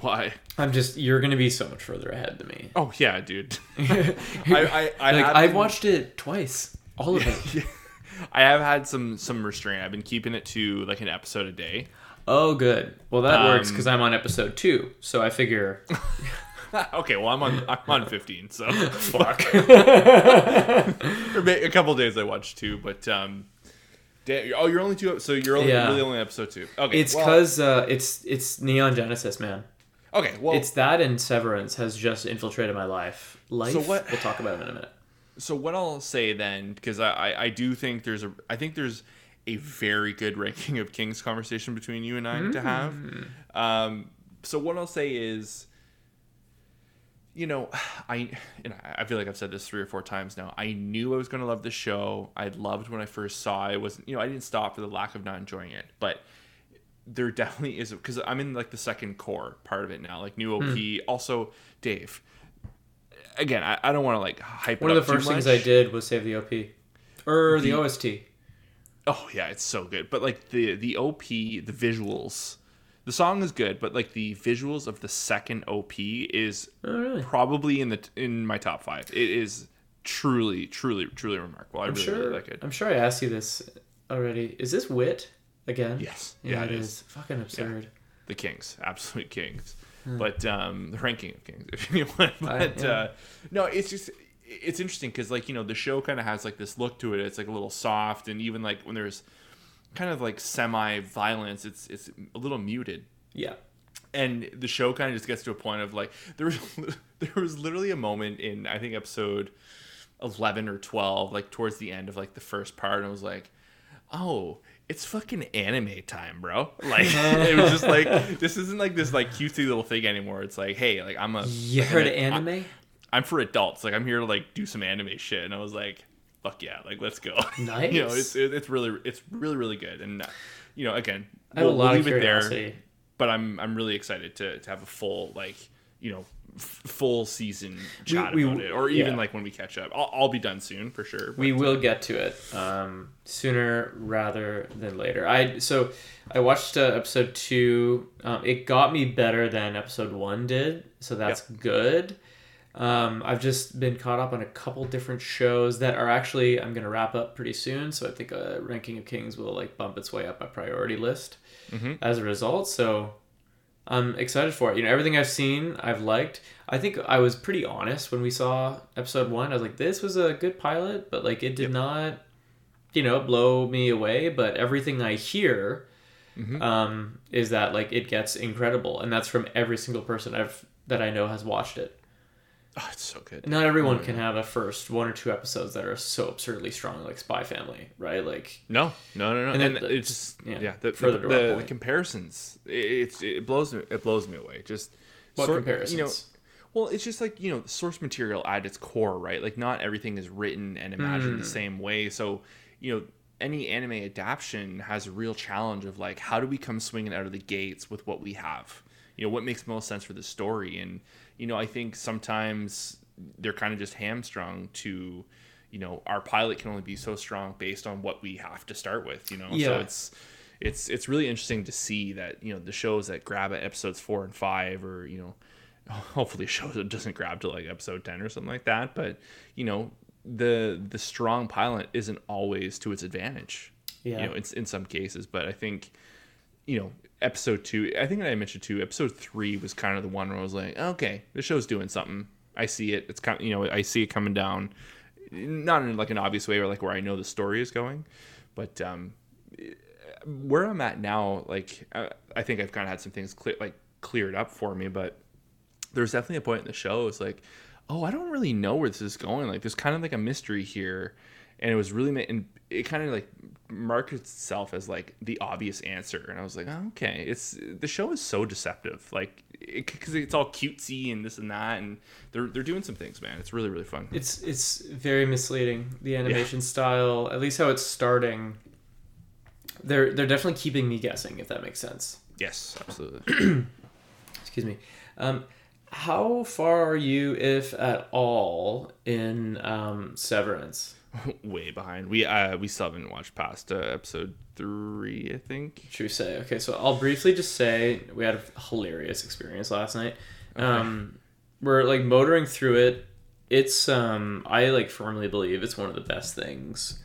Why? i'm just you're gonna be so much further ahead than me Oh yeah, dude. I I, I like i've been- watched it twice all of it I have had some some restraint. I've been keeping it to like an episode a day. oh good well that works Um, because i'm on episode two so i figure okay, well I'm on I'm on 15, so fuck a couple days I watched two, but um, da- oh you're only two. So you're only Yeah. really only episode two. Okay, it's well- because uh it's it's neon genesis man okay. Well, it's that and severance has just infiltrated my life life So what- we'll talk about it in a minute so what I'll say then, because I, I I do think there's a I think there's a very good ranking of kings conversation between you and I to have. Um, so what I'll say is, you know, I and I- feel like I've said this three or four times now. I knew I was going to love the show. I loved when I first saw it. it. wasn't you know I didn't stop for the lack of not enjoying it, but there definitely is because I'm in like the second cour part of it now, like new OP. Hmm. Also, Dave. Again, I, I don't want to like hype. One of up the first things. I did was save the OP or the, The- OST. Oh yeah, it's so good. But like the the OP, the visuals, the song is good, but like the visuals of the second OP is Oh, really? probably in the in my top five. It is truly, truly, truly remarkable. I I'm really, sure. really like it. I'm sure I asked you this already. Is this Wit again? Yes. Yeah, Yeah, it it is. Fucking absurd. The Kings, absolute Kings. Hmm. But um, the ranking of Kings, if you want. But yeah. uh, no, it's just it's interesting because like you know the show kind of has like this look to it. It's like a little soft, and even like when there's kind of like semi violence, it's it's a little muted. Yeah. and the show kind of just gets to a point of like there was there was literally a moment in I think episode eleven or twelve, like towards the end of like the first part, and I was like, oh. It's fucking anime time, bro. Like it was just like this isn't like this like cutesy little thing anymore. It's like, hey, like I'm a You like, heard an- anime? I'm for adults. Like I'm here to like do some anime shit, and I was like, "Fuck yeah!" Like let's go. Nice. you know, it's it, it's really it's really really good, and uh, you know, again, I have a lot of leave it there. But I'm I'm really excited to to have a full like you know f- full season chat we- about it, or even yeah. like when we catch up. I'll, I'll be done soon for sure. We but, will get to it um, sooner rather than later. I so I watched uh, episode two. Um, it got me better than episode one did, so that's good. Um, I've just been caught up on a couple different shows that are actually I'm gonna wrap up pretty soon. So I think uh, Ranking of Kings will like bump its way up my priority list Mhm. as a result. So I'm excited for it. You know, everything I've seen, I've liked. I think I was pretty honest when we saw episode one. I was like, this was a good pilot, but like it did Yep. not, you know, blow me away. But everything I hear Mhm. um, is that like it gets incredible, and that's from every single person I've that I know has watched it. Oh, it's so good. Not everyone Oh, can have a first one or two episodes that are so absurdly strong, like Spy Family, right? Like No, no, no, no. And And, the- it's yeah, yeah, the, further the, our the, comparisons. It, it's it blows me. It blows me away. Just what sort- comparisons? You know, well, it's just like you know, source material at its core, right? Like not everything is written and imagined Hmm. the same way. So you know, any anime adaptation has a real challenge of like, how do we come swinging out of the gates with what we have? You know, what makes most sense for the story? And you know, I think sometimes they're kind of just hamstrung to you know our pilot can only be so strong based on what we have to start with you know so it's it's it's really interesting to see that you know the shows that grab at episodes four and five or you know hopefully a show that doesn't grab to like episode 10 or something like that but you know the the strong pilot isn't always to its advantage Yeah. you know in, in some cases but i think you know episode two i think i mentioned two episode three was kind of the one where i was like okay the show's doing something. I see it. It's kind of you know i see it coming down not in like an obvious way or like where i know the story is going but um where i'm at now like i, think i've kind of had some things clear like cleared up for me but there's definitely a point in the show it's like oh i don't really know where this is going. Like there's kind of like a mystery here and it was really and it kind of like markets itself as like the obvious answer and i was like oh, okay it's the show is so deceptive like because it's all cutesy and this and that and they're they're doing some things man it's really really fun It's it's very misleading. The animation style, at least how it's starting. They're they're definitely keeping me guessing, if that makes sense. yes absolutely Excuse me. Um, how far are you, if at all, in um, Severance? way behind we uh we still haven't watched past uh, episode three i think Should we say? Okay, so I'll briefly just say we had a hilarious experience last night. Um, we're like motoring through it. It's um, I like firmly believe it's one of the best things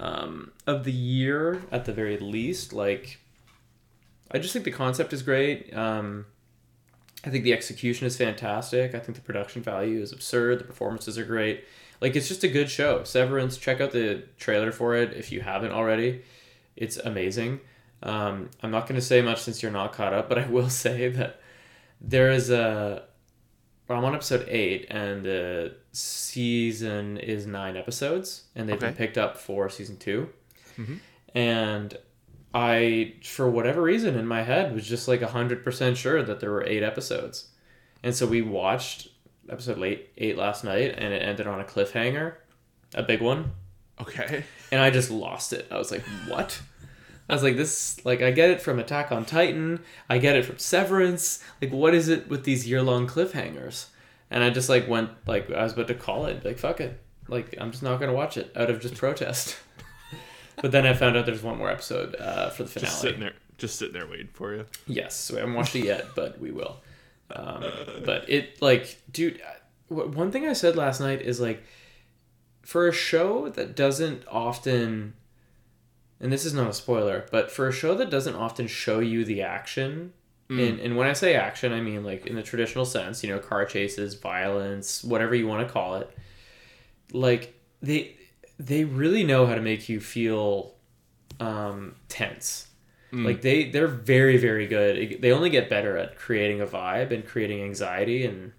um, of the year at the very least. Like, I just think the concept is great. Um, I think the execution is fantastic. I think the production value is absurd. The performances are great. Like, it's just a good show. Severance. Check out the trailer for it if you haven't already. It's amazing. Um, I'm not going to say much since you're not caught up, but I will say that there is a. well, I'm on episode eight, and the season is nine episodes, and they've been picked up for season 2 Mhm. And I, for whatever reason, in my head was just like hundred percent sure that there were eight episodes, and so we watched episode eight, eight last night, and it ended on a cliffhanger, a big one okay and I just lost it. I was like, "What?" I was like, "This like I get it from Attack on Titan. I get it from Severance. Like, what is it with these year long cliffhangers?" And I just like went like I was about to call it like fuck it. Like I'm just not gonna watch it out of just protest. but then I found out there's one more episode uh, for the finale. just sitting there just sitting there waiting for you Yes, we haven't watched it yet, but we will. Um, but it like, dude, w- one thing I said last night is like, for a show that doesn't often, and this is not a spoiler, but for a show that doesn't often show you the action. And, and when I say action, I mean like in the traditional sense, you know, car chases, violence, whatever you want to call it. Like they they really know how to make you feel um, tense. Like they they're very very good. They only get better at creating a vibe and creating anxiety and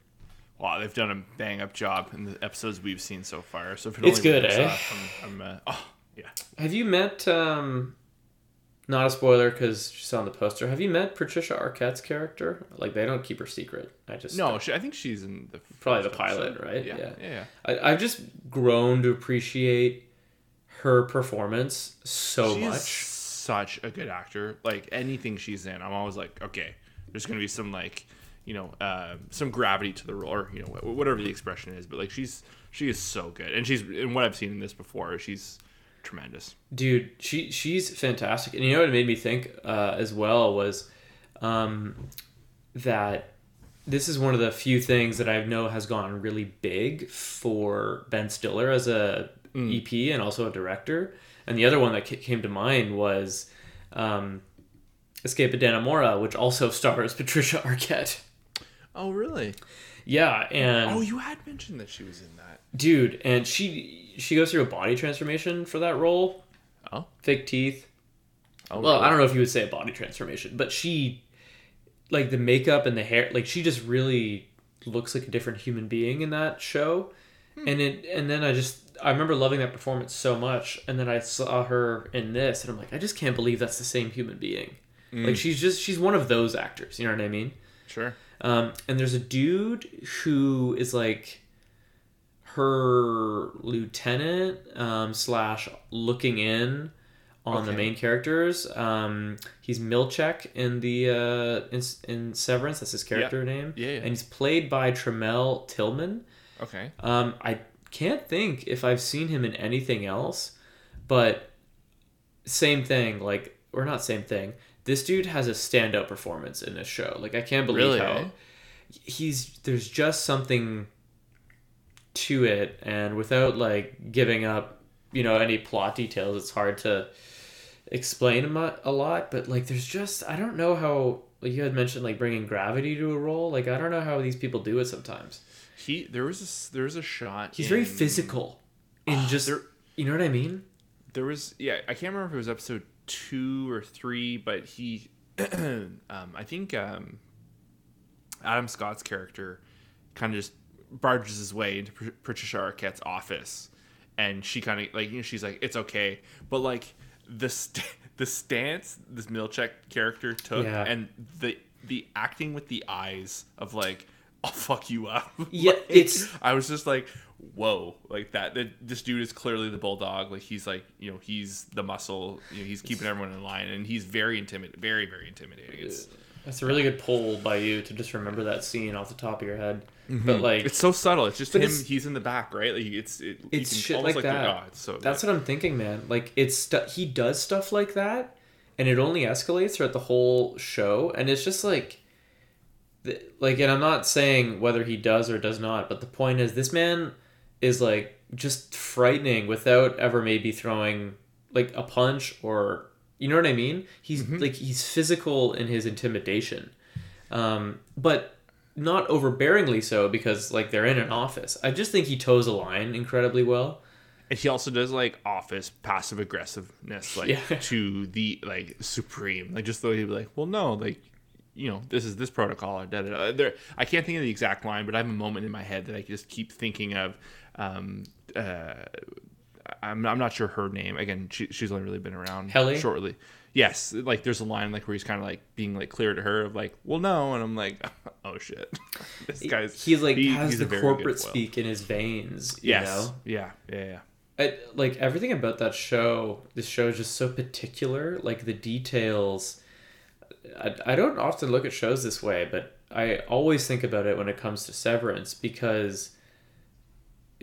Wow, they've done a bang up job in the episodes we've seen so far. So if it It's good, eh? out, I'm, I'm uh, oh yeah. Have you met um not a spoiler cuz she's on the poster. Have you met Patricia Arquette's character? Like they don't keep her secret. I just No, she, I think she's in the Probably the pilot, episode. right? Yeah, Yeah. yeah, yeah. I I've just grown to appreciate her performance so She is much. Such a good actor. Like anything she's in, I'm always like, okay, there's gonna be some like, you know, uh, some gravity to the role, or you know, whatever the expression is. But like, she's she is so good, and she's in what I've seen in this before, she's tremendous. Dude, she she's fantastic. And you know what it made me think uh, as well was um, that this is one of the few things that I know has gone really big for Ben Stiller as a EP and also a director. And the other one that came to mind was um, Escape of Dannemora, which also stars Patricia Arquette. Oh really? Yeah, and Oh, you had mentioned that she was in that. dude, and she she goes through a body transformation for that role. Oh, Fake teeth, oh well, really? I don't know if you would say a body transformation, but she, like the makeup and the hair, like she just really looks like a different human being in that show. And it, and then I just, I remember loving that performance so much, and then I saw her in this, and I'm like, I just can't believe that's the same human being. Like she's just, she's one of those actors. You know what I mean? Sure. Um, and there's a dude who is like her lieutenant um, slash looking in on the main characters. Um, he's Milchick in the uh, in, in Severance. That's his character name. Yeah, yeah. And he's played by Tramell Tillman. Okay. Um, I can't think if I've seen him in anything else, but same thing. Like, or not same thing. This dude has a standout performance in this show. Like, I can't believe Really, how eh? he's. There's just something to it, and without like giving up, you know, any plot details, it's hard to explain a a lot. But like, there's just I don't know how. Like you had mentioned, like bringing gravity to a role. Like I don't know how these people do it sometimes. He there was a, there was a shot. He's very physical in just there- you know what I mean? There was yeah, I can't remember if it was episode two or three, but he, um, I think um, Adam Scott's character kind of just barges his way into Pat- Patricia Arquette's office, and she kind of like you know she's like it's okay, but like the st- the stance this Milchick character took Yeah. and the the acting with the eyes of like I'll fuck you up. Yeah, Like, it's- I was just like, whoa, like that. that this dude is clearly the bulldog. Like he's like, you know, he's the muscle. You know, he's keeping everyone in line, and he's very intimidating, very very intimidating. It's That's a really good pull by you to just remember that scene off the top of your head. Mm-hmm. But like it's so subtle. It's just him. it's- he's in the back, right? Like it's it, it's shit almost like the- that. oh, it's so That's good. what I'm thinking, man. Like it's stu- he does stuff like that, and it only escalates throughout the whole show, and it's just like, th- like, and I'm not saying whether he does or does not, but the point is, this man is like just frightening without ever maybe throwing like a punch or you know what I mean. He's Mm-hmm. like he's physical in his intimidation, um, but not overbearingly so because like they're in an office. I just think he toes a line incredibly well. And he also does like office passive aggressiveness, like Yeah. to the like supreme, like just though he'd be like, well, no, like you know, this is this protocol. Da, da, da. There, I can't think of the exact line, but I have a moment in my head that I just keep thinking of. Um, uh, I'm I'm not sure her name. Again, she, she's only really been around Helly? shortly. Yes, like there's a line like where he's kind of like being like clear to her of like, well, no, and I'm like, oh shit, this guy's He's like he- has he's the a corporate speak in his veins. You Yes, know? yeah, yeah, yeah. I, like everything about that show this show is just so particular like the details I, I don't often look at shows this way but i always think about it when it comes to severance because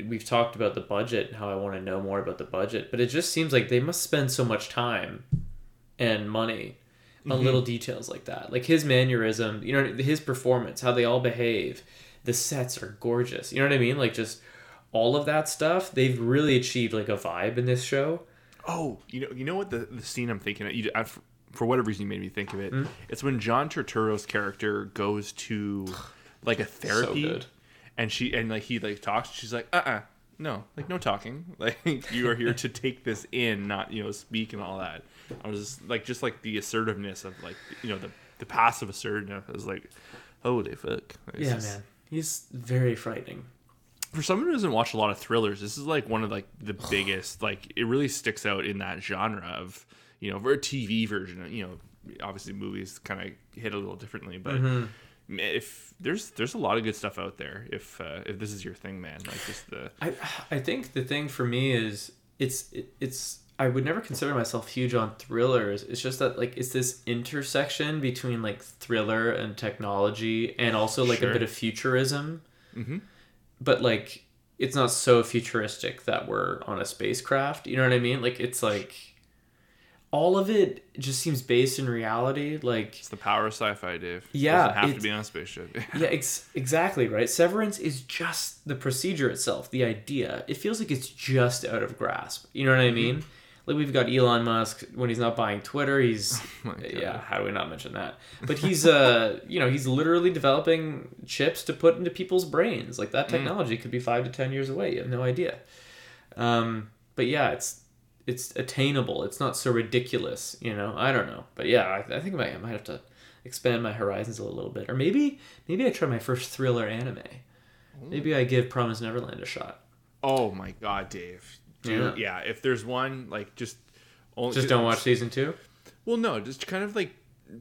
we've talked about the budget and how i want to know more about the budget but it just seems like they must spend so much time and money on mm-hmm. little details like that. Like his mannerism you know his performance how they all behave the sets are gorgeous. You know what i mean? Like just all of that stuff they've really achieved like a vibe in this show. Oh, you know, you know what the, the scene I'm thinking of. You, I, for whatever reason, you made me think of it. Hmm? It's when John Turturro's character goes to like a therapy, good. and she and like he like talks. She's like, uh, uh no, like no talking. Like you are here to take this in, not you know speak and all that. I was just, like, just like the assertiveness of like you know the the passive assertiveness. I was like, holy fuck. It's yeah just- man he's very frightening for someone who doesn't watch a lot of thrillers, this is like one of like the biggest. Like it really sticks out in that genre of you know for a TV version. You know, obviously movies kind of hit a little differently, but Mm-hmm. if there's there's a lot of good stuff out there. If uh, if this is your thing, man, like just the I I think the thing for me is it's it, it's I would never consider myself huge on thrillers. It's just that like it's this intersection between like thriller and technology and also like Sure. a bit of futurism. Mhm. But like it's not so futuristic that we're on a spacecraft. You know what I mean? Like it's like all of it just seems based in reality. Like it's the power of sci-fi, Dave. It Yeah, doesn't have to be on a spaceship. yeah, ex- exactly right. Severance is just the procedure itself, the idea. It feels like it's just out of grasp. You know what I mean? Like we've got Elon Musk when he's not buying Twitter, he's God. yeah. How do we not mention that? But he's uh, you know, he's literally developing chips to put into people's brains. Like that technology could be five to ten years away. You have no idea. Um, but yeah, it's it's attainable. It's not so ridiculous. You know, I don't know, but yeah, I, I think I might, I might have to expand my horizons a little bit, or maybe maybe I try my first thriller anime. Maybe I give Promise Neverland a shot. oh my god, Dave. Dude, yeah. If there's one, like just only, Just don't watch season two. Well, no, just kind of like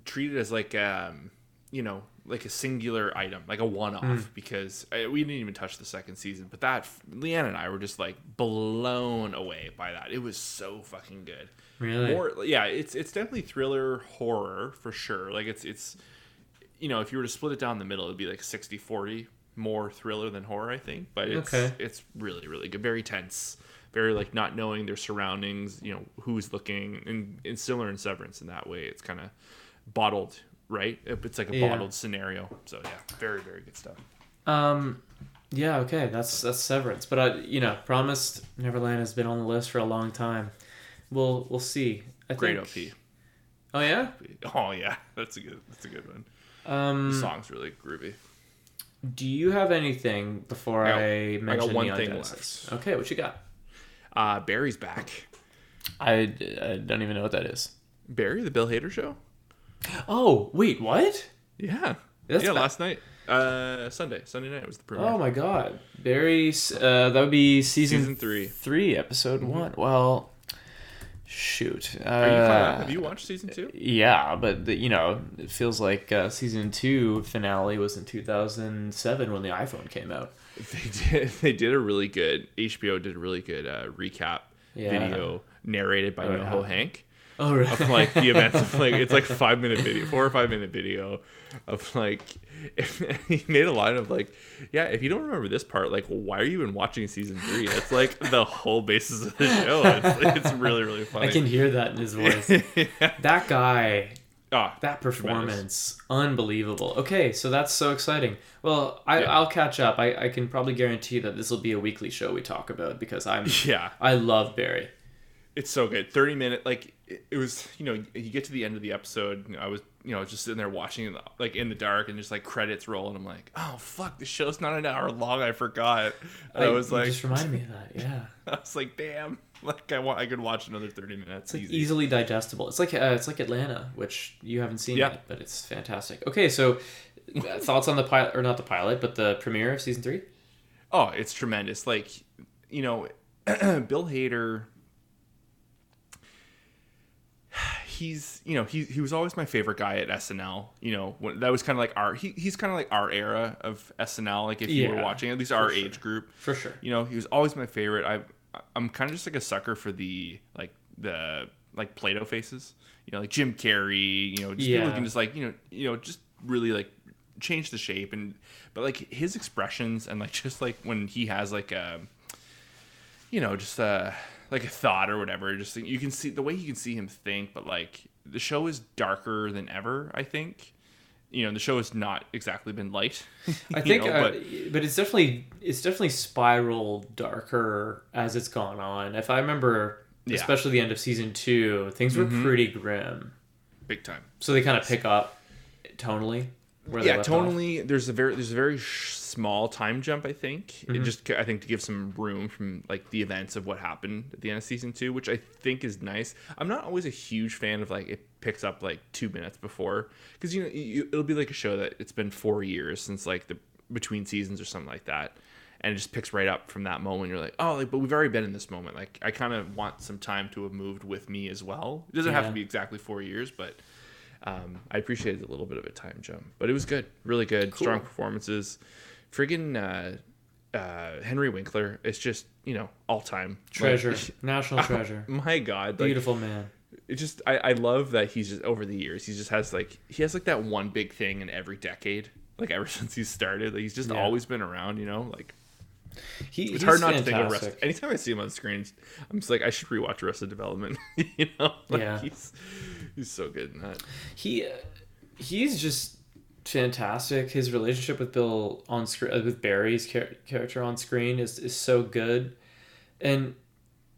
treat it as like um, you know, like a singular item, like a one-off. Hmm. Because uh, we didn't even touch the second season, but that Leanne and I were just like blown away by that. It was so fucking good. Really? More, yeah, it's it's definitely thriller horror for sure. Like it's it's, you know, if you were to split it down the middle, it'd be like 60-40 more thriller than horror, I think. But it's Okay. it's really really good, very tense, very like not knowing their surroundings, you know who's looking, and, and similar in Severance in that way. It's kind of bottled, right? It's like a Yeah. bottled scenario. So yeah, very very good stuff. Um, yeah, okay, that's that's Severance, but I, you know, Promised Neverland has been on the list for a long time. We'll we'll see. I Great think, OP. Oh yeah. Oh yeah, that's a good that's a good one. Um, The song's really groovy. do you have anything before I I, I got mention one Neon thing Genesis? Okay, what you got? Uh, Barry's back. I, I don't even know what that is. Barry, the Bill Hader show. Oh wait, what? Yeah, That's yeah. Last night, uh, Sunday, Sunday night was the premiere. Oh my God, Barry. Uh, that would be season Season three. three, episode one. Well, shoot. Uh, Are you caught up? Have you watched season two? Yeah, but the, you know, it feels like uh, season two finale was in 2007 when the iPhone came out. They did. They did a really good. HBO did a really good uh, recap Yeah. video narrated by Oh, Noho yeah. Hank Oh, really? of like the events of like it's like five minute video, four or five minute video of like if, he made a line of like, yeah, if you don't remember this part, like, why are you even watching season three? It's like the whole basis of the show. It's, it's really really funny. I can hear that in his voice. That guy, Ah, that tremendous. performance, unbelievable. Okay, so that's so exciting. Well, I, Yeah. I'll catch up. I, I can probably guarantee that this will be a weekly show we talk about because I'm Yeah, I love Barry. it's so good. Thirty minute, like it, it was. You know, you get to the end of the episode. You know, I was, you know, just sitting there watching, it, like in the dark, and just like credits roll, and I'm like, oh fuck, the show's not an hour long. I forgot. And I, was you like, just reminded me of that. Yeah. I was like, damn, like I want, I could watch another thirty minutes. It's like easy. easily digestible. It's like uh, it's like Atlanta, which you haven't seen Yeah. yet, but it's fantastic. Okay, so uh, thoughts on the pilot or not the pilot, but the premiere of season three? Oh, it's tremendous. Like, you know, Bill Hader. He's, you know, he he was always my favorite guy at SNL. You know, when, that was kind of like our he, he's kind of like our era of SNL. Like if you were watching, at least our sure. age group. For sure. You know, he was always my favorite. I I'm kind of just like a sucker for the like the like Play-Doh faces. You know, like Jim Carrey. You know, just people Yeah. who can just like you know you know just really like change the shape and but like his expressions and like just like when he has like a you know just uh like a thought or whatever just you can see the way you can see him think but like the show is darker than ever i think you know the show has not exactly been light I think, know, uh, but but, it's definitely it's definitely spiraled darker as it's gone on. If I remember, Yeah. especially the end of season two, things were pretty grim. big time So they kind of pick up tonally. Yeah left off. tonally there's a very there's a very sh- small time jump i think. Mm-hmm. it just i think to give some room from like the events of what happened at the end of season two which i think is nice. I'm not always a huge fan of like it picks up like two minutes before because you know you, it'll be like a show that it's been four years since like the between seasons or something like that and it just picks right up from that moment. You're like oh like but we've already been in this moment. Like i kind of want some time to have moved with me as well. It doesn't have to be exactly four years but um, I appreciated a little bit of a time jump, but it was good, really good, strong performances. Friggin' uh, uh, Henry Winkler is just you know all time treasure, national treasure, My God, like, beautiful man. it just I, I love that he's just over the years he just has like he has like that one big thing in every decade like ever since he started like, he's just Yeah. always been around you know like He, it's he's hard not to think of fantastic. Anytime I see him on screen, I'm just like I should rewatch Arrested Development. you know, like, Yeah. he's he's so good in that. he uh, he's just fantastic. His relationship with Bill on screen, uh, with Barry's char- character on screen is is so good, and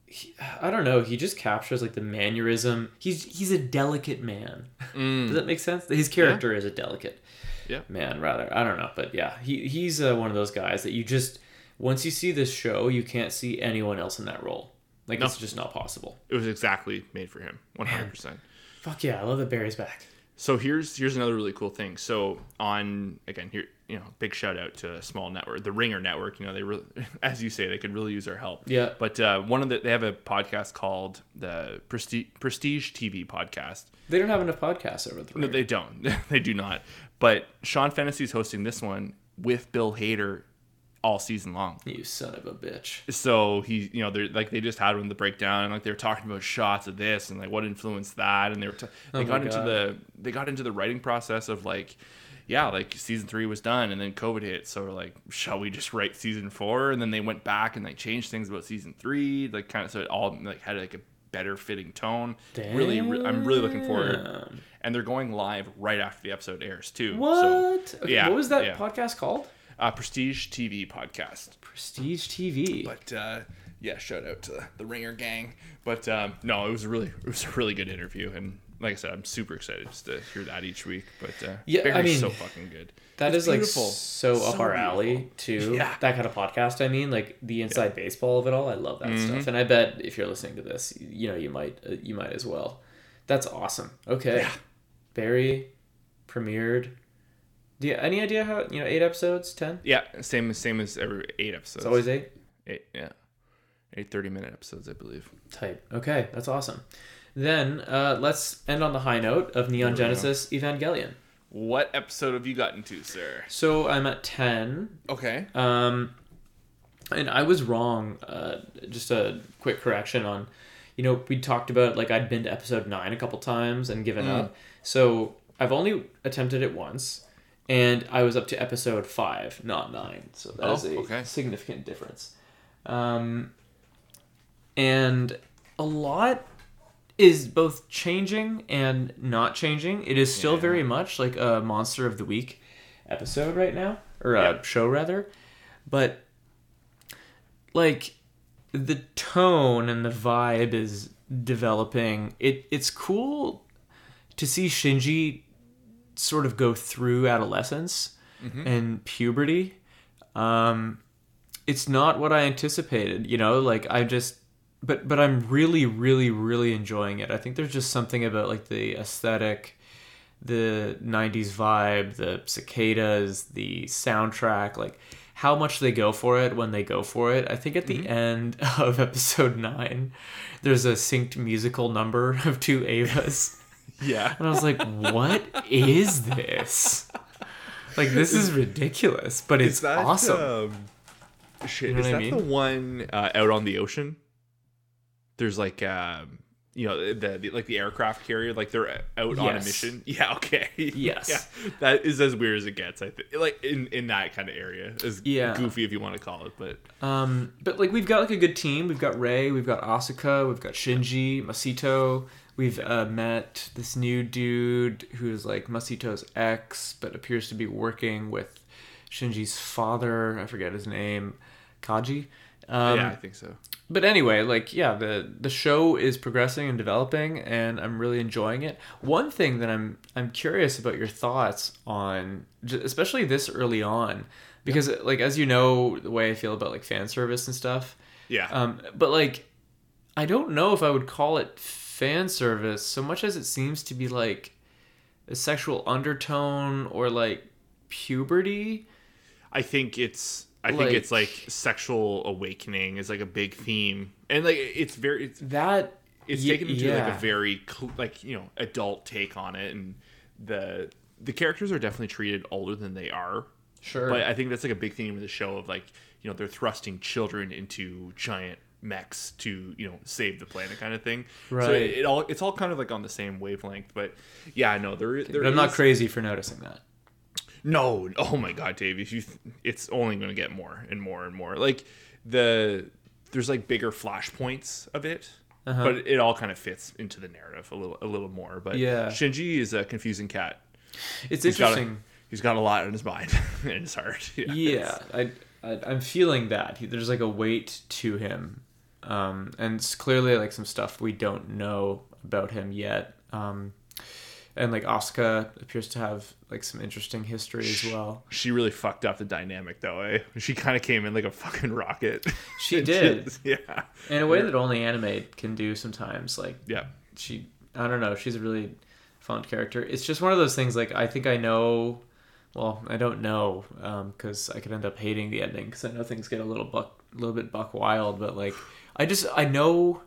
he, I don't know. He just captures like the mannerism. He's he's a delicate man. Does that make sense? His character is a delicate Yeah. man, rather. I don't know, but yeah, he he's uh, one of those guys that you just once you see this show, you can't see anyone else in that role. Like No. it's just not possible. It was exactly made for him, 100. percent Fuck yeah, I love that Barry's back. So here's here's another really cool thing. So on again here, you know, big shout out to a small network, the Ringer Network. You know, they really, as you say, they could really use our help. Yeah. But uh, one of the they have a podcast called the Prestige Prestige TV podcast. They don't have enough podcasts over the No, they don't. they do not. But Sean Fennessey is hosting this one with Bill Hader all season long. You son of a bitch. So he, you know, they're like they just had one the breakdown, and like they were talking about shots of this and like what influenced that, and they were t- they Oh got into the they got into the writing process of like, yeah, like season three was done and then COVID hit. So we're like, shall we just write season four? And then they went back and like changed things about season three, like kind of so it all like had like a better fitting tone. Really, re- I'm really looking forward. And they're going live right after the episode airs too. What? So, Okay, yeah, what was that yeah. podcast called? Uh, Prestige TV podcast. Prestige TV. But uh, yeah, shout out to the Ringer gang. But um, no, it was a really it was a really good interview, and like I said, I'm super excited just to hear that each week. But uh, Yeah, I Barry's mean, so fucking good. That It's is like beautiful. so up So our alley too. Yeah. That kind of podcast. I mean, like the inside baseball of it all. I love that Mm-hmm. stuff, and I bet if you're listening to this, you know, you might uh, you might as well. That's awesome. Okay, Yeah. Barry premiered. Do you any idea how you know eight episodes, ten? Yeah, same same as every eight episodes. It's always eight. eight. Yeah, eight 30 minute episodes, I believe. Type. Okay, that's awesome. Then uh, let's end on the high note of Neon we go. Genesis Evangelion. What episode have you gotten to, sir? So I'm at ten. Okay. Um, and I was wrong. Uh, just a quick correction on, you know, we talked about like I'd been to episode nine a couple times and given Mm. up. So I've only attempted it once, and I was up to episode five, not nine. So that Oh, is a okay. significant difference. Um, and a lot is both changing and not changing. It is still Yeah. very much like a monster of the week episode right now, or a Yeah. show rather. But like the tone and the vibe is developing. It it's cool to see Shinji sort of go through adolescence and puberty. Um, it's not what I anticipated, you know, like I just but but I'm really really really enjoying it. I think there's just something about like the aesthetic, the 90s vibe, the cicadas, the soundtrack, like how much they go for it when they go for it. I think at the end of episode 9 there's a synced musical number of two Evas. Yeah. And I was like, what is this? Like this is ridiculous, but it's that, awesome. Um, shit, You know is I that the one uh, out on the ocean? There's like, um, you know, the, the like the aircraft carrier, like they're out on a mission. Yeah, okay. Yes. yeah, that is as weird as it gets. I think, like in in that kind of area, as Yeah. goofy if you want to call it, but Um, but like we've got like a good team. We've got Rei, we've got Asuka, we've got Shinji, Misato. We've uh, met this new dude who's like Misato's ex, but appears to be working with Shinji's father. I forget his name, Kaji. Um, yeah, I think so. but anyway, like yeah, the the show is progressing and developing, and I'm really enjoying it. One thing that I'm I'm curious about your thoughts on, especially this early on, because like as you know the way I feel about like fan service and stuff. Yeah, Um, but like, I don't know if I would call it fan service so much as it seems to be like a sexual undertone or like puberty. I think it's. I like- think it's like sexual awakening is like a big theme, and like it's very it's That it's Ye- taken into like a very like you know adult take on it and the the characters are definitely treated older than they are sure. but i think that's like a big theme of the show of like you know they're thrusting children into giant mechs to you know save the planet kind of thing so Right. it, it all it's all kind of like on the same wavelength but yeah i know there, there but I'm not crazy for noticing that. no, oh my god, Dave! If you, th- it's only going to get more and more and more. Like the there's like bigger flashpoints of it, Uh-huh. but it all kind of fits into the narrative a little, a little more. But Yeah. Shinji is a confusing cat. It's He's got a- interesting. he's got a lot in his mind and his heart. Yeah, yeah, I, I I'm feeling that he, there's like a weight to him, um, and it's clearly like some stuff we don't know about him yet. Um, and like Asuka appears to have like some interesting history as well. she really fucked up the dynamic though. Eh? She kind of came in like a fucking rocket. She did. just- yeah, In a way that only anime can do sometimes. Like yeah. she, I don't know, she's a really fun character. It's just one of those things. Like I think I know. Well, I don't know because I could end up hating the ending because I know things get a little buck, a little bit buck wild. But like, I just I know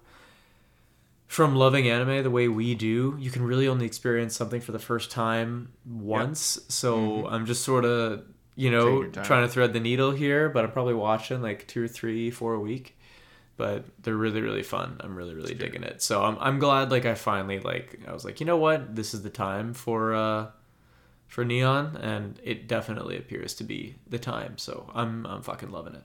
from loving anime the way we do, you can really only experience something for the first time once. So I'm just sort of you know Taking your time. trying to thread the needle here, but I'm probably watching like two or three, four a week. But they're really really fun. I'm really really digging it. So I'm I'm glad like I finally like I was like you know what this is the time for uh for Neon, and it definitely appears to be the time. So I'm I'm fucking loving it.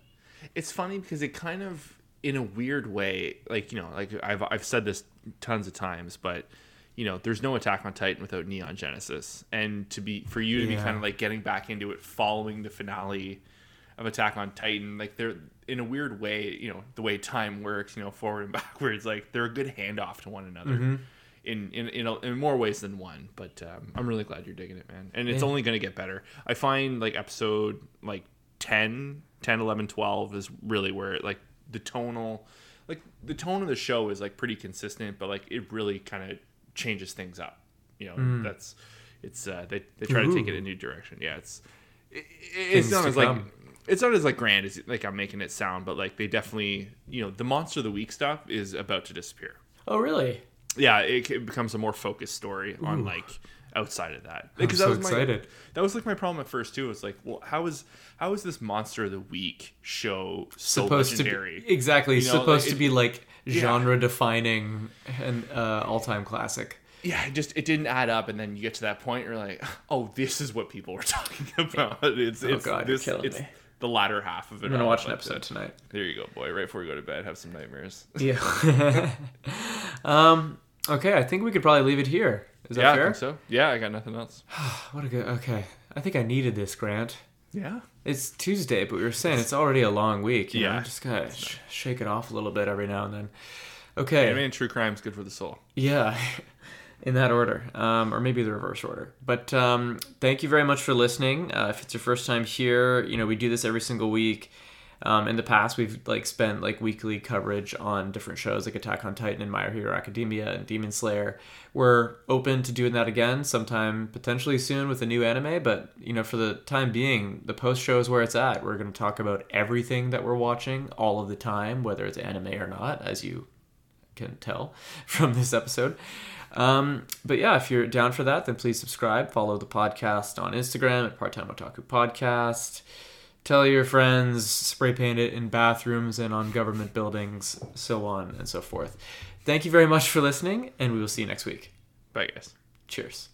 It's funny because it kind of, in a weird way, like you know, like I've I've said this tons of times, but you know, there's no Attack on Titan without Neon Genesis, and to be for you to be kind of like getting back into it following the finale of Attack on Titan, like they're in a weird way, you know, the way time works, you know, forward and backwards, like they're a good handoff to one another. Mm-hmm. In, in, in, a, in more ways than one, but um, I'm really glad you're digging it, man. And it's Yeah. only going to get better. I find like episode like 10, 10, 11, 12 is really where it, like the tonal, like the tone of the show is like pretty consistent, but like it really kind of changes things up. You know, that's it's uh, they they try to take it in a new direction. Yeah, it's it, it's not as like it's not as like grand as like I'm making it sound, but like they definitely you know the monster of the week stuff is about to disappear. Oh really? Yeah, it, it becomes a more focused story on like outside of that. I'm that so was excited. My, that was like my problem at first too. It's like, well, how is how is this monster of the week show so supposed legendary? to be exactly You know, supposed like, to it- be like Yeah. genre defining and uh, all time classic. yeah, it just it didn't add up, and then you get to that point, you're like, oh, this is what people were talking about. It's it's Oh, God, you're killing it's me. the latter half of it. I'm gonna watch an episode uh, tonight. There you go, boy. Right before you go to bed, have some nightmares. Yeah. um. Okay, I think we could probably leave it here. Is that yeah, I think so. Yeah, I got nothing else. What a good. Okay, I think I needed this, Grant. Yeah. It's Tuesday, but we were saying it's already a long week. Yeah. know? just gotta sh- shake it off a little bit every now and then. Okay. I mean, true crime is good for the soul. Yeah, in that order, um, or maybe the reverse order. But um, thank you very much for listening. Uh, if it's your first time here, you know we do this every single week. Um, in the past, we've like spent like weekly coverage on different shows like Attack on Titan and My Hero Academia and Demon Slayer. We're open to doing that again sometime potentially soon with a new anime. But you know, for the time being, the post show is where it's at. We're going to talk about everything that we're watching all of the time, whether it's anime or not, as you can tell from this episode. Um, but yeah, if you're down for that, then please subscribe. Follow the podcast on Instagram at Part Time Otaku Podcast. Tell your friends, spray paint it in bathrooms and on government buildings, so on and so forth. Thank you very much for listening, and we will see you next week. Bye, guys. Cheers.